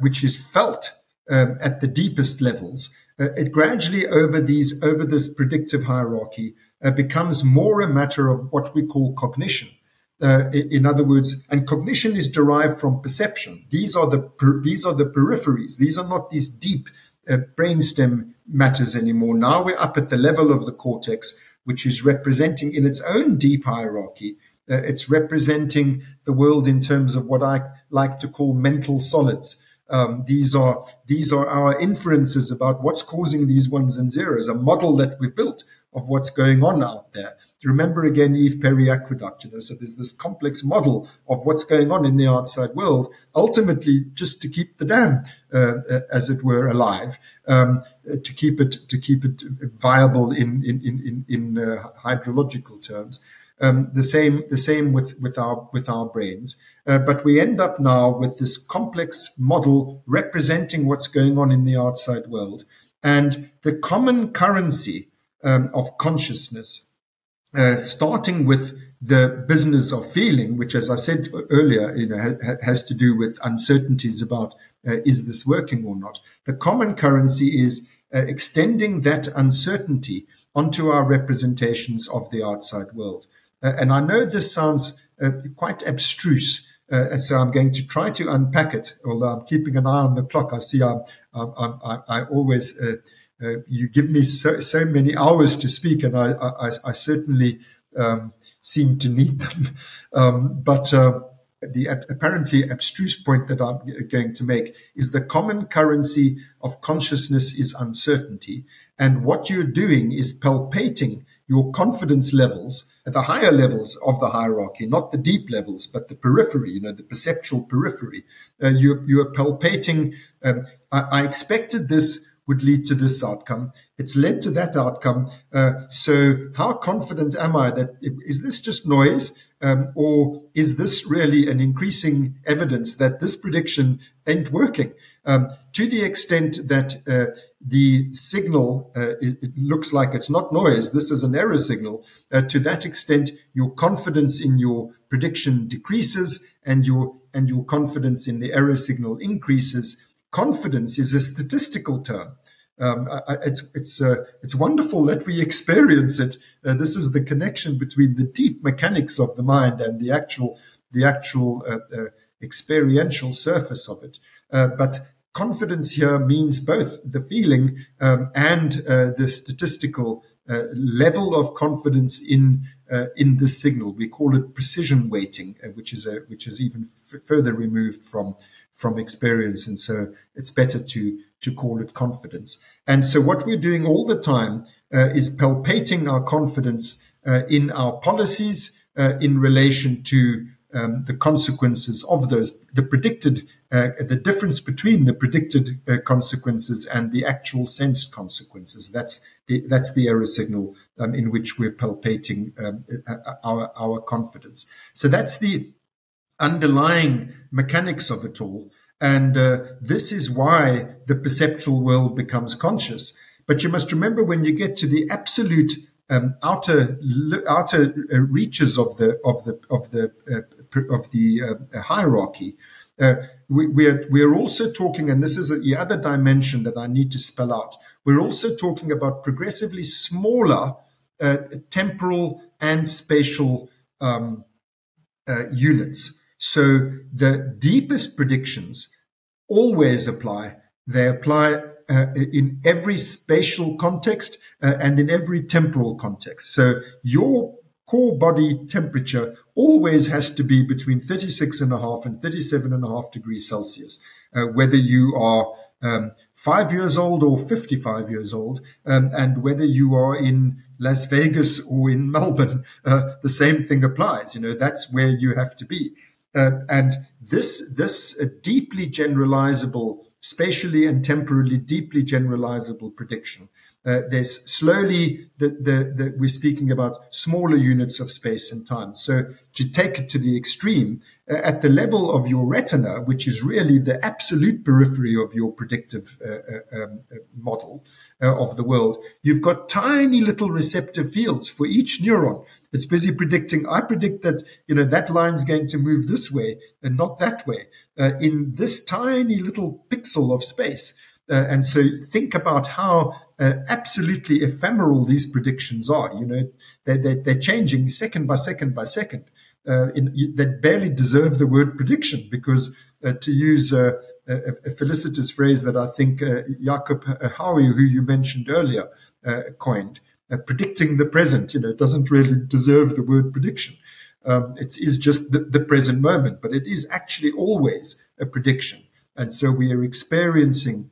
which is felt um, at the deepest levels, uh, it gradually over these over this predictive hierarchy uh, becomes more a matter of what we call cognition. Uh, in other words, and cognition is derived from perception. These are the per, these are the peripheries. These are not these deep uh, brainstem matters anymore. Now we're up at the level of the cortex, which is representing in its own deep hierarchy. Uh, it's representing the world in terms of what I like to call mental solids. Um, these are these are our inferences about what's causing these ones and zeros, a model that we've built of what's going on out there. Remember again Eve Periaqueduct, you know, so there's this complex model of what's going on in the outside world, ultimately just to keep the dam, uh, uh as it were, alive, um, to keep it to keep it viable in in in in, uh, hydrological terms. Um, the same the same with with our with our brains Uh, but we end up now with this complex model representing what's going on in the outside world. And the common currency um, of consciousness, uh, starting with the business of feeling, which, as I said earlier, you know, ha- has to do with uncertainties about uh, is this working or not. The common currency is uh, extending that uncertainty onto our representations of the outside world. Uh, and I know this sounds uh, quite abstruse, uh, and so I'm going to try to unpack it. Although I'm keeping an eye on the clock, I see I'm, I'm, I'm i always uh, uh, you give me so, so many hours to speak, and I, I, I certainly um, seem to need them. Um, but uh, the apparently abstruse point that I'm going to make is the common currency of consciousness is uncertainty. And what you're doing is palpating your confidence levels at the higher levels of the hierarchy, not the deep levels, but the periphery, you know, the perceptual periphery. Uh, you, you are palpating. Um, I, I, expected this would lead to this outcome. It's led to that outcome. Uh, so how confident am I that is this just noise? Um, or is this really an increasing evidence that this prediction ain't working? Um, to the extent that uh, the signal uh, it, it, looks like it's not noise, this is an error signal. Uh, to that extent, your confidence in your prediction decreases, and your and your confidence in the error signal increases. Confidence is a statistical term. Um, I, it's it's uh, it's wonderful that we experience it. Uh, this is the connection between the deep mechanics of the mind and the actual the actual uh, uh experiential surface of it. But confidence here means both the feeling um, and uh, the statistical level of confidence in in this signal. We call it precision weighting, which is a which is even f- further removed from from experience, and so it's better to to call it confidence. And so what we're doing all the time uh, is palpating our confidence uh, in our policies uh, in relation to um, the consequences of those, the predicted, uh, the difference between the predicted uh, consequences and the actual sensed consequences. That's the, that's the error signal um, in which we're palpating um, uh, our, our confidence. So that's the underlying mechanics of it all. And uh, this is why the perceptual world becomes conscious. But you must remember when you get to the absolute um, outer outer uh, reaches of the of the of the uh, of the uh, hierarchy, uh, we, we're we're also talking, and this is the other dimension that I need to spell out. We're also talking about progressively smaller uh, temporal and spatial um, units. So the deepest predictions always apply. They apply uh, in every spatial context uh, and in every temporal context. So your core body temperature always has to be between 36 and a half and 37 and a half degrees Celsius, uh, whether you are um, five years old or 55 years old, um, and whether you are in Las Vegas or in Melbourne, uh, the same thing applies. You know, that's where you have to be. Uh, and this, this uh, deeply generalizable, spatially and temporally deeply generalizable prediction. Uh, there's slowly that the, the, we're speaking about smaller units of space and time. So to take it to the extreme, uh, at the level of your retina, which is really the absolute periphery of your predictive uh, uh um, model of the world, you've got tiny little receptive fields for each neuron. It's busy predicting. I predict that you know that line's going to move this way and not that way uh, in this tiny little pixel of space. Uh, and so think about how uh, absolutely ephemeral these predictions are. You know, they're, they're, they're changing second by second by second. Uh, in, that barely deserve the word prediction because uh, to use a, a, felicitous phrase that I think uh, Jakob Hohwy, who you mentioned earlier, coined, uh, predicting the present. You know, doesn't really deserve the word prediction. Um, it is just the, the, present moment, but it is actually always a prediction. And so we are experiencing,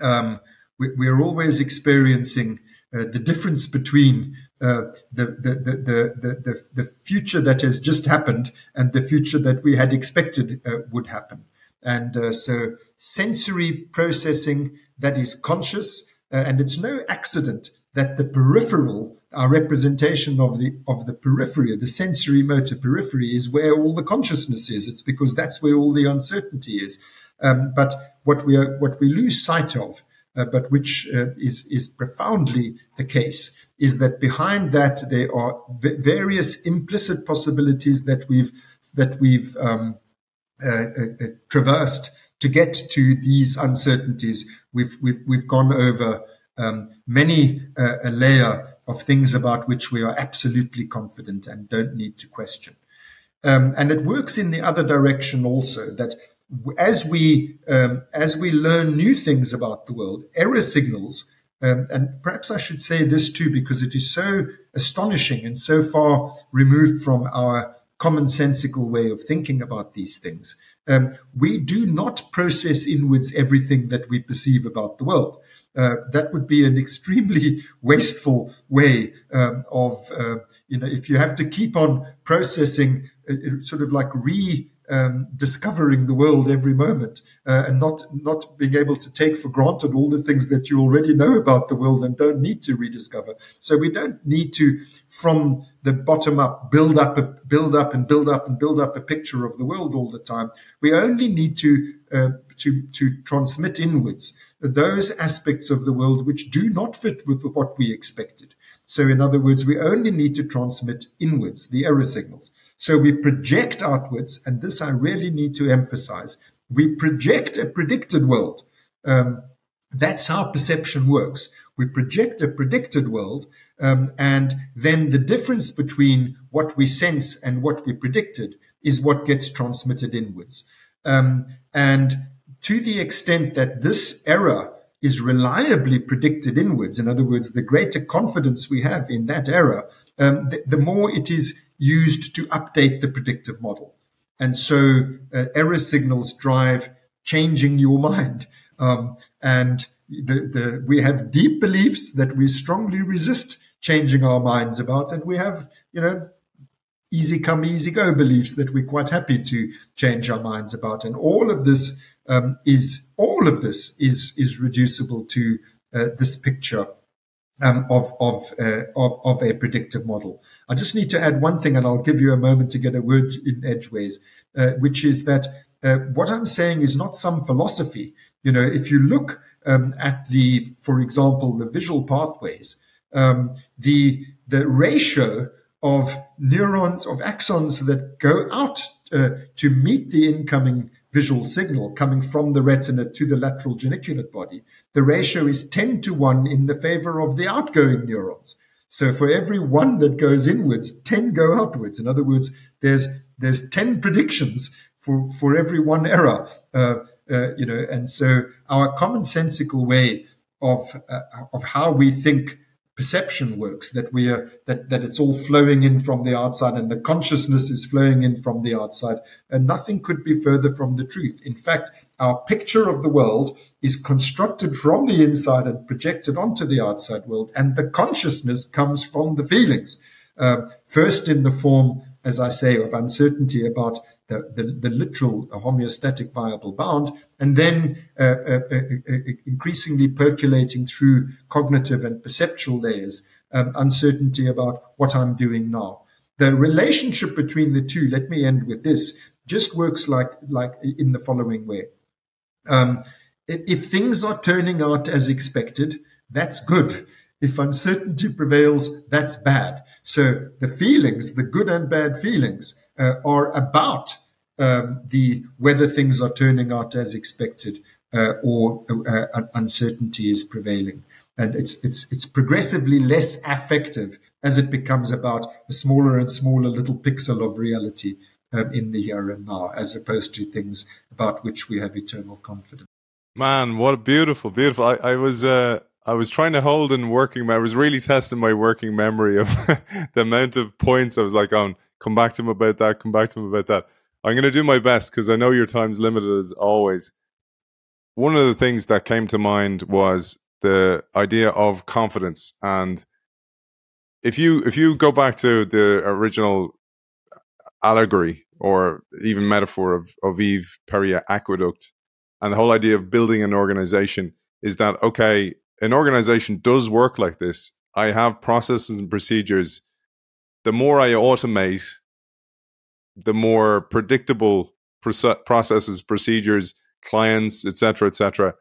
um, we, we, are always experiencing uh, the difference between uh, the, the, the, the, the, future that has just happened and the future that we had expected uh, would happen. And uh, so sensory processing that is conscious, uh, and it's no accident that the peripheral our representation of the of the periphery, the sensory motor periphery, is where all the consciousness is. It's because that's where all the uncertainty is. Um, but what we are, what we lose sight of, but which uh, is is profoundly the case, is that behind that there are v- various implicit possibilities that we've that we've um, uh, uh, uh, traversed to get to these uncertainties. We've we've we've gone over um, many uh, a layer of things about which we are absolutely confident and don't need to question. Um, and it works in the other direction also that as we um, as we learn new things about the world, error signals, um, and perhaps I should say this too because it is so astonishing and so far removed from our commonsensical way of thinking about these things. Um, we do not process inwards everything that we perceive about the world. Uh, that would be an extremely wasteful way um, of, uh, you know, if you have to keep on processing, uh, sort of like re um, discovering the world every moment uh, and not not being able to take for granted all the things that you already know about the world and don't need to rediscover. So we don't need to, from the bottom up, build up, a, build up, and build up and build up a picture of the world all the time. We only need to uh, to to transmit inwards those aspects of the world which do not fit with what we expected. So, in other words, we only need to transmit inwards the error signals. So we project outwards, and this I really need to emphasize. We project a predicted world. Um, that's how perception works. We project a predicted world, um, and then the difference between what we sense and what we predicted is what gets transmitted inwards. Um, and to the extent that this error is reliably predicted inwards, in other words, the greater confidence we have in that error, um, the, the, more it is used to update the predictive model. And so uh, error signals drive changing your mind. Um, and the, the, we have deep beliefs that we strongly resist changing our minds about. And we have, you know, easy come, easy go beliefs that we're quite happy to change our minds about. And all of this um, is, all of this is, is reducible to uh, this picture um, of, of, uh, of, of a predictive model. I just need to add one thing, and I'll give you a moment to get a word in edgeways, uh, which is that uh, what I'm saying is not some philosophy. You know, if you look um, at the, for example, the visual pathways, um, the the ratio of neurons of axons that go out uh, to meet the incoming visual signal coming from the retina to the lateral geniculate body, the ratio is 10 to 1 in the favor of the outgoing neurons. So for every one that goes inwards, 10 go outwards. In other words, there's, there's 10 predictions for, for every one error. Uh, uh, you know, and so our commonsensical way of, uh, of how we think perception works that we are that that it's all flowing in from the outside and the consciousness is flowing in from the outside and nothing could be further from the truth in fact our picture of the world is constructed from the inside and projected onto the outside world. And the consciousness comes from the feelings. Uh, first, in the form, as I say, of uncertainty about the, the, the literal homeostatic viable bound, and then uh, uh, uh, uh increasingly percolating through cognitive and perceptual layers, um, uncertainty about what I'm doing now. The relationship between the two, let me end with this, just works like, like in the following way. Um, if things are turning out as expected, that's good. If uncertainty prevails, that's bad. So the feelings, the good and bad feelings, uh, are about um, the whether things are turning out as expected uh, or uh, uncertainty is prevailing. And it's it's it's progressively less affective as it becomes about a smaller and smaller little pixel of reality um, in the here and now, as opposed to things about which we have eternal confidence. Man, what a beautiful, beautiful. I, I was uh I was trying to hold in working I was really testing my working memory of the amount of points I was like on come back to him about that, come back to him about that. I'm gonna do my best because I know your time's limited as always. One of the things that came to mind was the idea of confidence and if you if you go back to the original allegory or even metaphor of, of Eve Periaqueduct and the whole idea of building an organization is that, okay, an organization does work like this I have processes and procedures. The more I automate, the more predictable processes, procedures, clients, etc., etc.,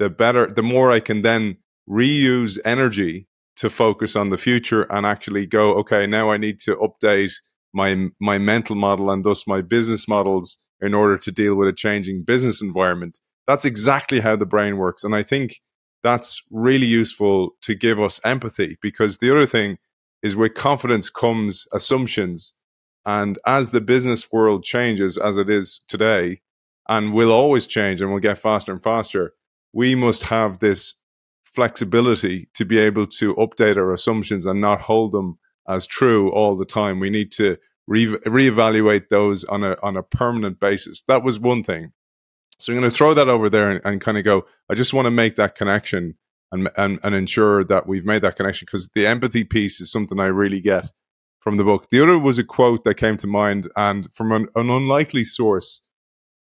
the better, the more I can then reuse energy to focus on the future and actually go, okay, now I need to update my my mental model and thus my business models in order to deal with a changing business environment. That's exactly how the brain works, and I think that's really useful to give us empathy because the other thing is with confidence comes assumptions and as the business world changes, as it is today, and will always change and will get faster and faster, we must have this flexibility to be able to update our assumptions and not hold them as true all the time. We need to re- reevaluate those on a on a permanent basis. That was one thing. So I'm going to throw that over there and, and kind of go. I just want to make that connection and, and and ensure that we've made that connection because the empathy piece is something I really get from the book. The other was a quote that came to mind, and from an, an unlikely source,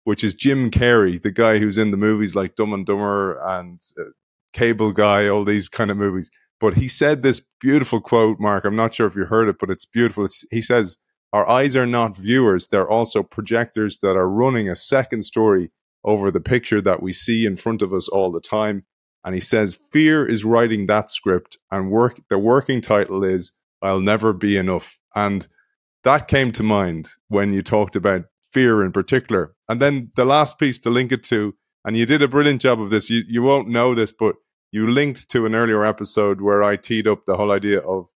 which is Jim Carrey, the guy who's in the movies like Dumb and Dumber and uh, Cable Guy, all these kind of movies. But he said this beautiful quote, Mark. I'm not sure if you heard it, but it's beautiful. It's, he says, Our eyes are not viewers, they're also projectors that are running a second story over the picture that we see in front of us all the time. And he says, Fear is writing that script, and work. The working title is I'll never be enough. And that came to mind when you talked about fear in particular. And then the last piece to link it to, and you did a brilliant job of this. You you won't know this, but you linked to an earlier episode where I teed up the whole idea of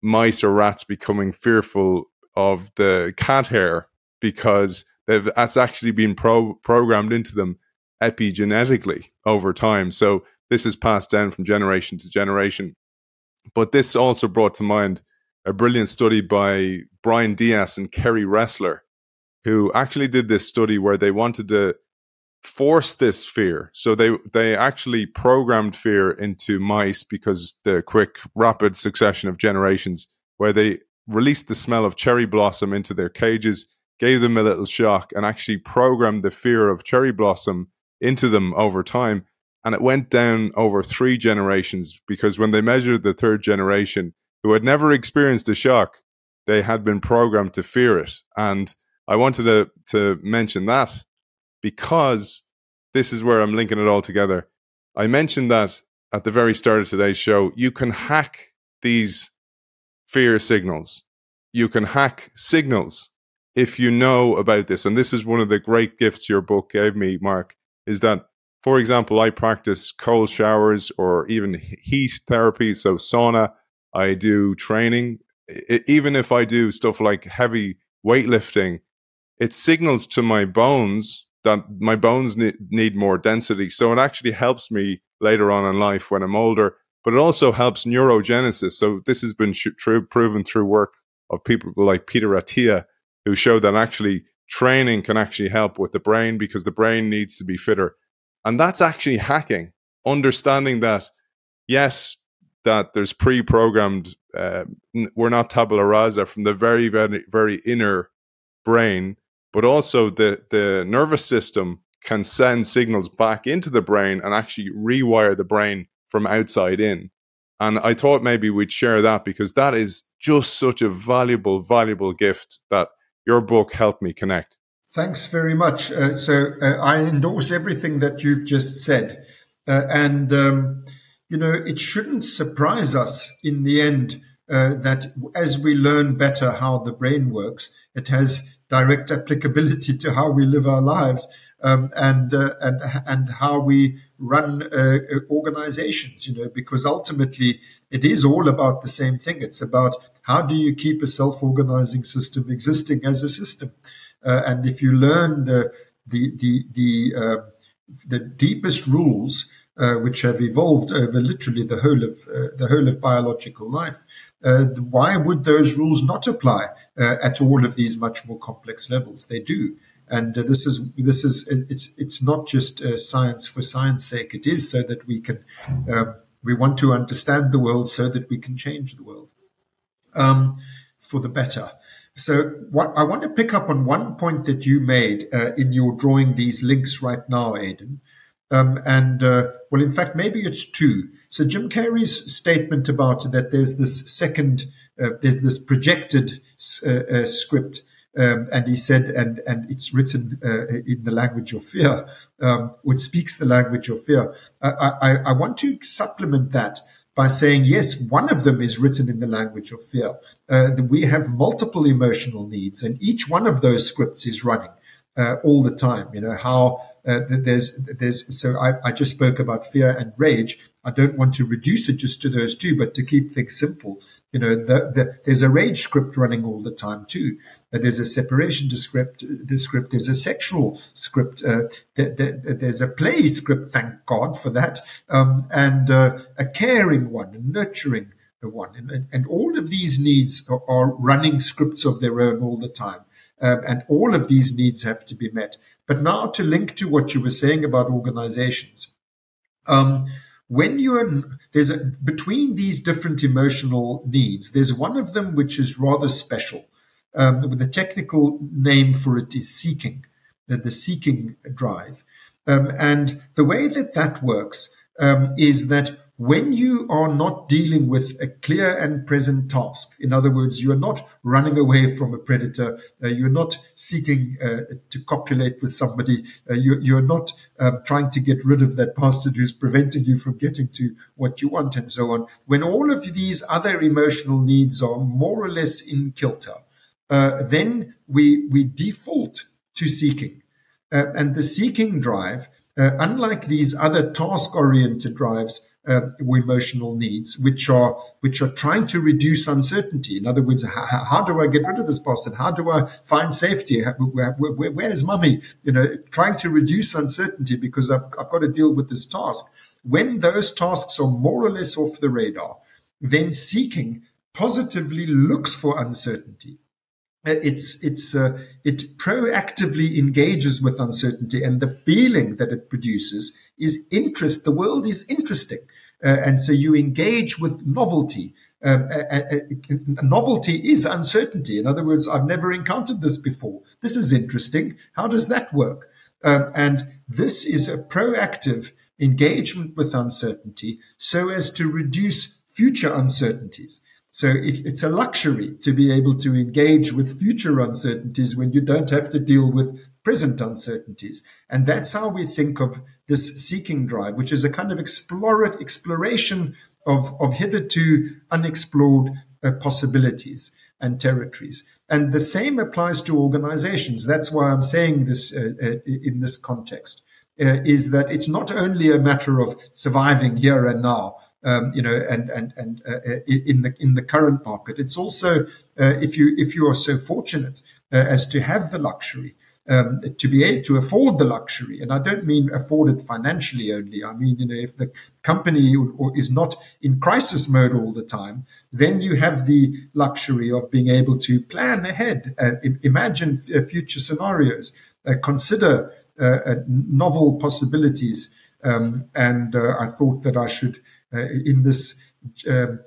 mice or rats becoming fearful of the cat hair because that's actually been pro- programmed into them epigenetically over time. So this is passed down from generation to generation. But this also brought to mind a brilliant study by Brian Dias and Kerry Ressler, who actually did this study where they wanted to force this fear. So they they actually programmed fear into mice because the quick rapid succession of generations where they released the smell of cherry blossom into their cages, gave them a little shock and actually programmed the fear of cherry blossom into them over time and it went down over three generations because when they measured the third generation, who had never experienced a shock, they had been programmed to fear it. And I wanted to, to mention that because this is where I'm linking it all together. I mentioned that at the very start of today's show, you can hack these fear signals. You can hack signals if you know about this. And this is one of the great gifts your book gave me, Mark, is that for example, I practice cold showers or even heat therapy, so sauna. I do training. It, even if I do stuff like heavy weightlifting, it signals to my bones that my bones need, need more density. So it actually helps me later on in life when I'm older, but it also helps neurogenesis. So this has been sh- true, proven through work of people like Peter Attia, who showed that actually training can actually help with the brain because the brain needs to be fitter. And that's actually hacking, understanding that, yes, that there's pre programmed, uh, we're not tabula rasa from the very, very, very inner brain, but also the, the nervous system can send signals back into the brain and actually rewire the brain from outside in. And I thought maybe we'd share that because that is just such a valuable, valuable gift that your book helped me connect. Thanks very much. Uh, so uh, I endorse everything that you've just said. Uh, and, um, you know, it shouldn't surprise us in the end uh, that as we learn better how the brain works, it has direct applicability to how we live our lives um, and, uh, and, and how we run uh, organizations, you know, because ultimately it is all about the same thing. It's about how do you keep a self organizing system existing as a system? Uh, and if you learn the the the the, uh, the deepest rules uh, which have evolved over literally the whole of uh, the whole of biological life, uh, why would those rules not apply uh, at all of these much more complex levels? They do. And this is this is it's it's not just science for science sake. It is so that we can um, we want to understand the world so that we can change the world um, for the better. So what I want to pick up on one point that you made uh, in your drawing these links right now, Aidan, Um, and uh, well, in fact, maybe it's two. So Jim Carrey's statement about that there's this second, uh, there's this projected uh, uh, script. Um, and he said, and and it's written uh, in the language of fear, um, which speaks the language of fear. I, I, I want to supplement that by saying, yes, one of them is written in the language of fear. Uh, we have multiple emotional needs, and each one of those scripts is running uh, all the time. You know how uh, there's there's so I, I just spoke about fear and rage. I don't want to reduce it just to those two, but to keep things simple. You know, the, the, there's a rage script running all the time too. Uh, there's a separation script, the script. There's a sexual script. Uh, there's a play script. Thank God for that. Um, and uh, a caring one, a nurturing one, and, and all of these needs are, are, running scripts of their own all the time. Um, and all of these needs have to be met. But now to link to what you were saying about organizations. Um, when you're there's a, between these different emotional needs, there's one of them which is rather special. Um, the technical name for it is seeking, the, the seeking drive. Um, and the way that that works um, is that when you are not dealing with a clear and present task, in other words, you are not running away from a predator, uh, you're not seeking uh, to copulate with somebody, uh, you, you're not um, trying to get rid of that bastard who's preventing you from getting to what you want, and so on. When all of these other emotional needs are more or less in kilter, uh, then we, we default to seeking. Uh, and the seeking drive, uh, unlike these other task oriented drives, uh, emotional needs, which are which are trying to reduce uncertainty. In other words, how, how do I get rid of this bastard? How do I find safety? Where, where, where's mummy? You know, trying to reduce uncertainty because I've, I've got to deal with this task. When those tasks are more or less off the radar, then seeking positively looks for uncertainty uh, it's it's uh, it proactively engages with uncertainty and the feeling that it produces is interest the world is interesting. Uh, and so you engage with novelty. Um, a, a, a novelty is uncertainty. In other words i've never encountered this before. This is interesting. How does that work? Um, and this is a proactive engagement with uncertainty so as to reduce future uncertainties. So if it's a luxury to be able to engage with future uncertainties when you don't have to deal with present uncertainties. And that's how we think of this seeking drive, which is a kind of explore, exploration of, of hitherto unexplored uh, possibilities and territories. And the same applies to organizations. That's why I'm saying this uh, uh, in this context, uh, is that it's not only a matter of surviving here and now, um, you know, and and and uh, uh, in the in the current market. It's also if you if you are so fortunate as to have the luxury. Um, to be able to afford the luxury, and I don't mean afford it financially only. I mean, you know, if the company is not in crisis mode all the time, then you have the luxury of being able to plan ahead, and imagine future scenarios, uh, consider uh, novel possibilities. Um, and I thought that I should uh, in this um,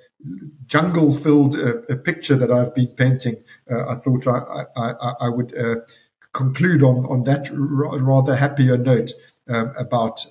jungle filled uh, picture that I've been painting, uh, I thought I, I, I would conclude on, on that rather happier note um, about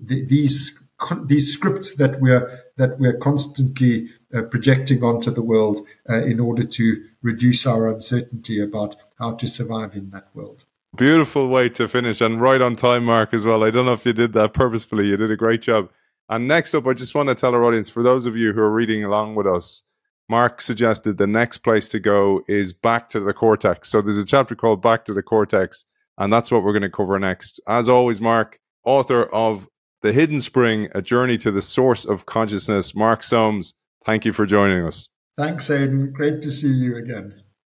the, these these scripts that we're that we're constantly uh, projecting onto the world uh, in order to reduce our uncertainty about how to survive in that world. Beautiful way to finish and right on time, Mark, as well. I don't know if you did that purposefully. You did a great job. And next up, I just want to tell our audience, for those of you who are reading along with us, Mark suggested the next place to go is Back to the Cortex. So there's a chapter called Back to the Cortex, and that's what we're going to cover next. As always, Mark, author of The Hidden Spring, A Journey to the Source of Consciousness. Mark Solms, thank you for joining us. Thanks, Aidan. Great to see you again.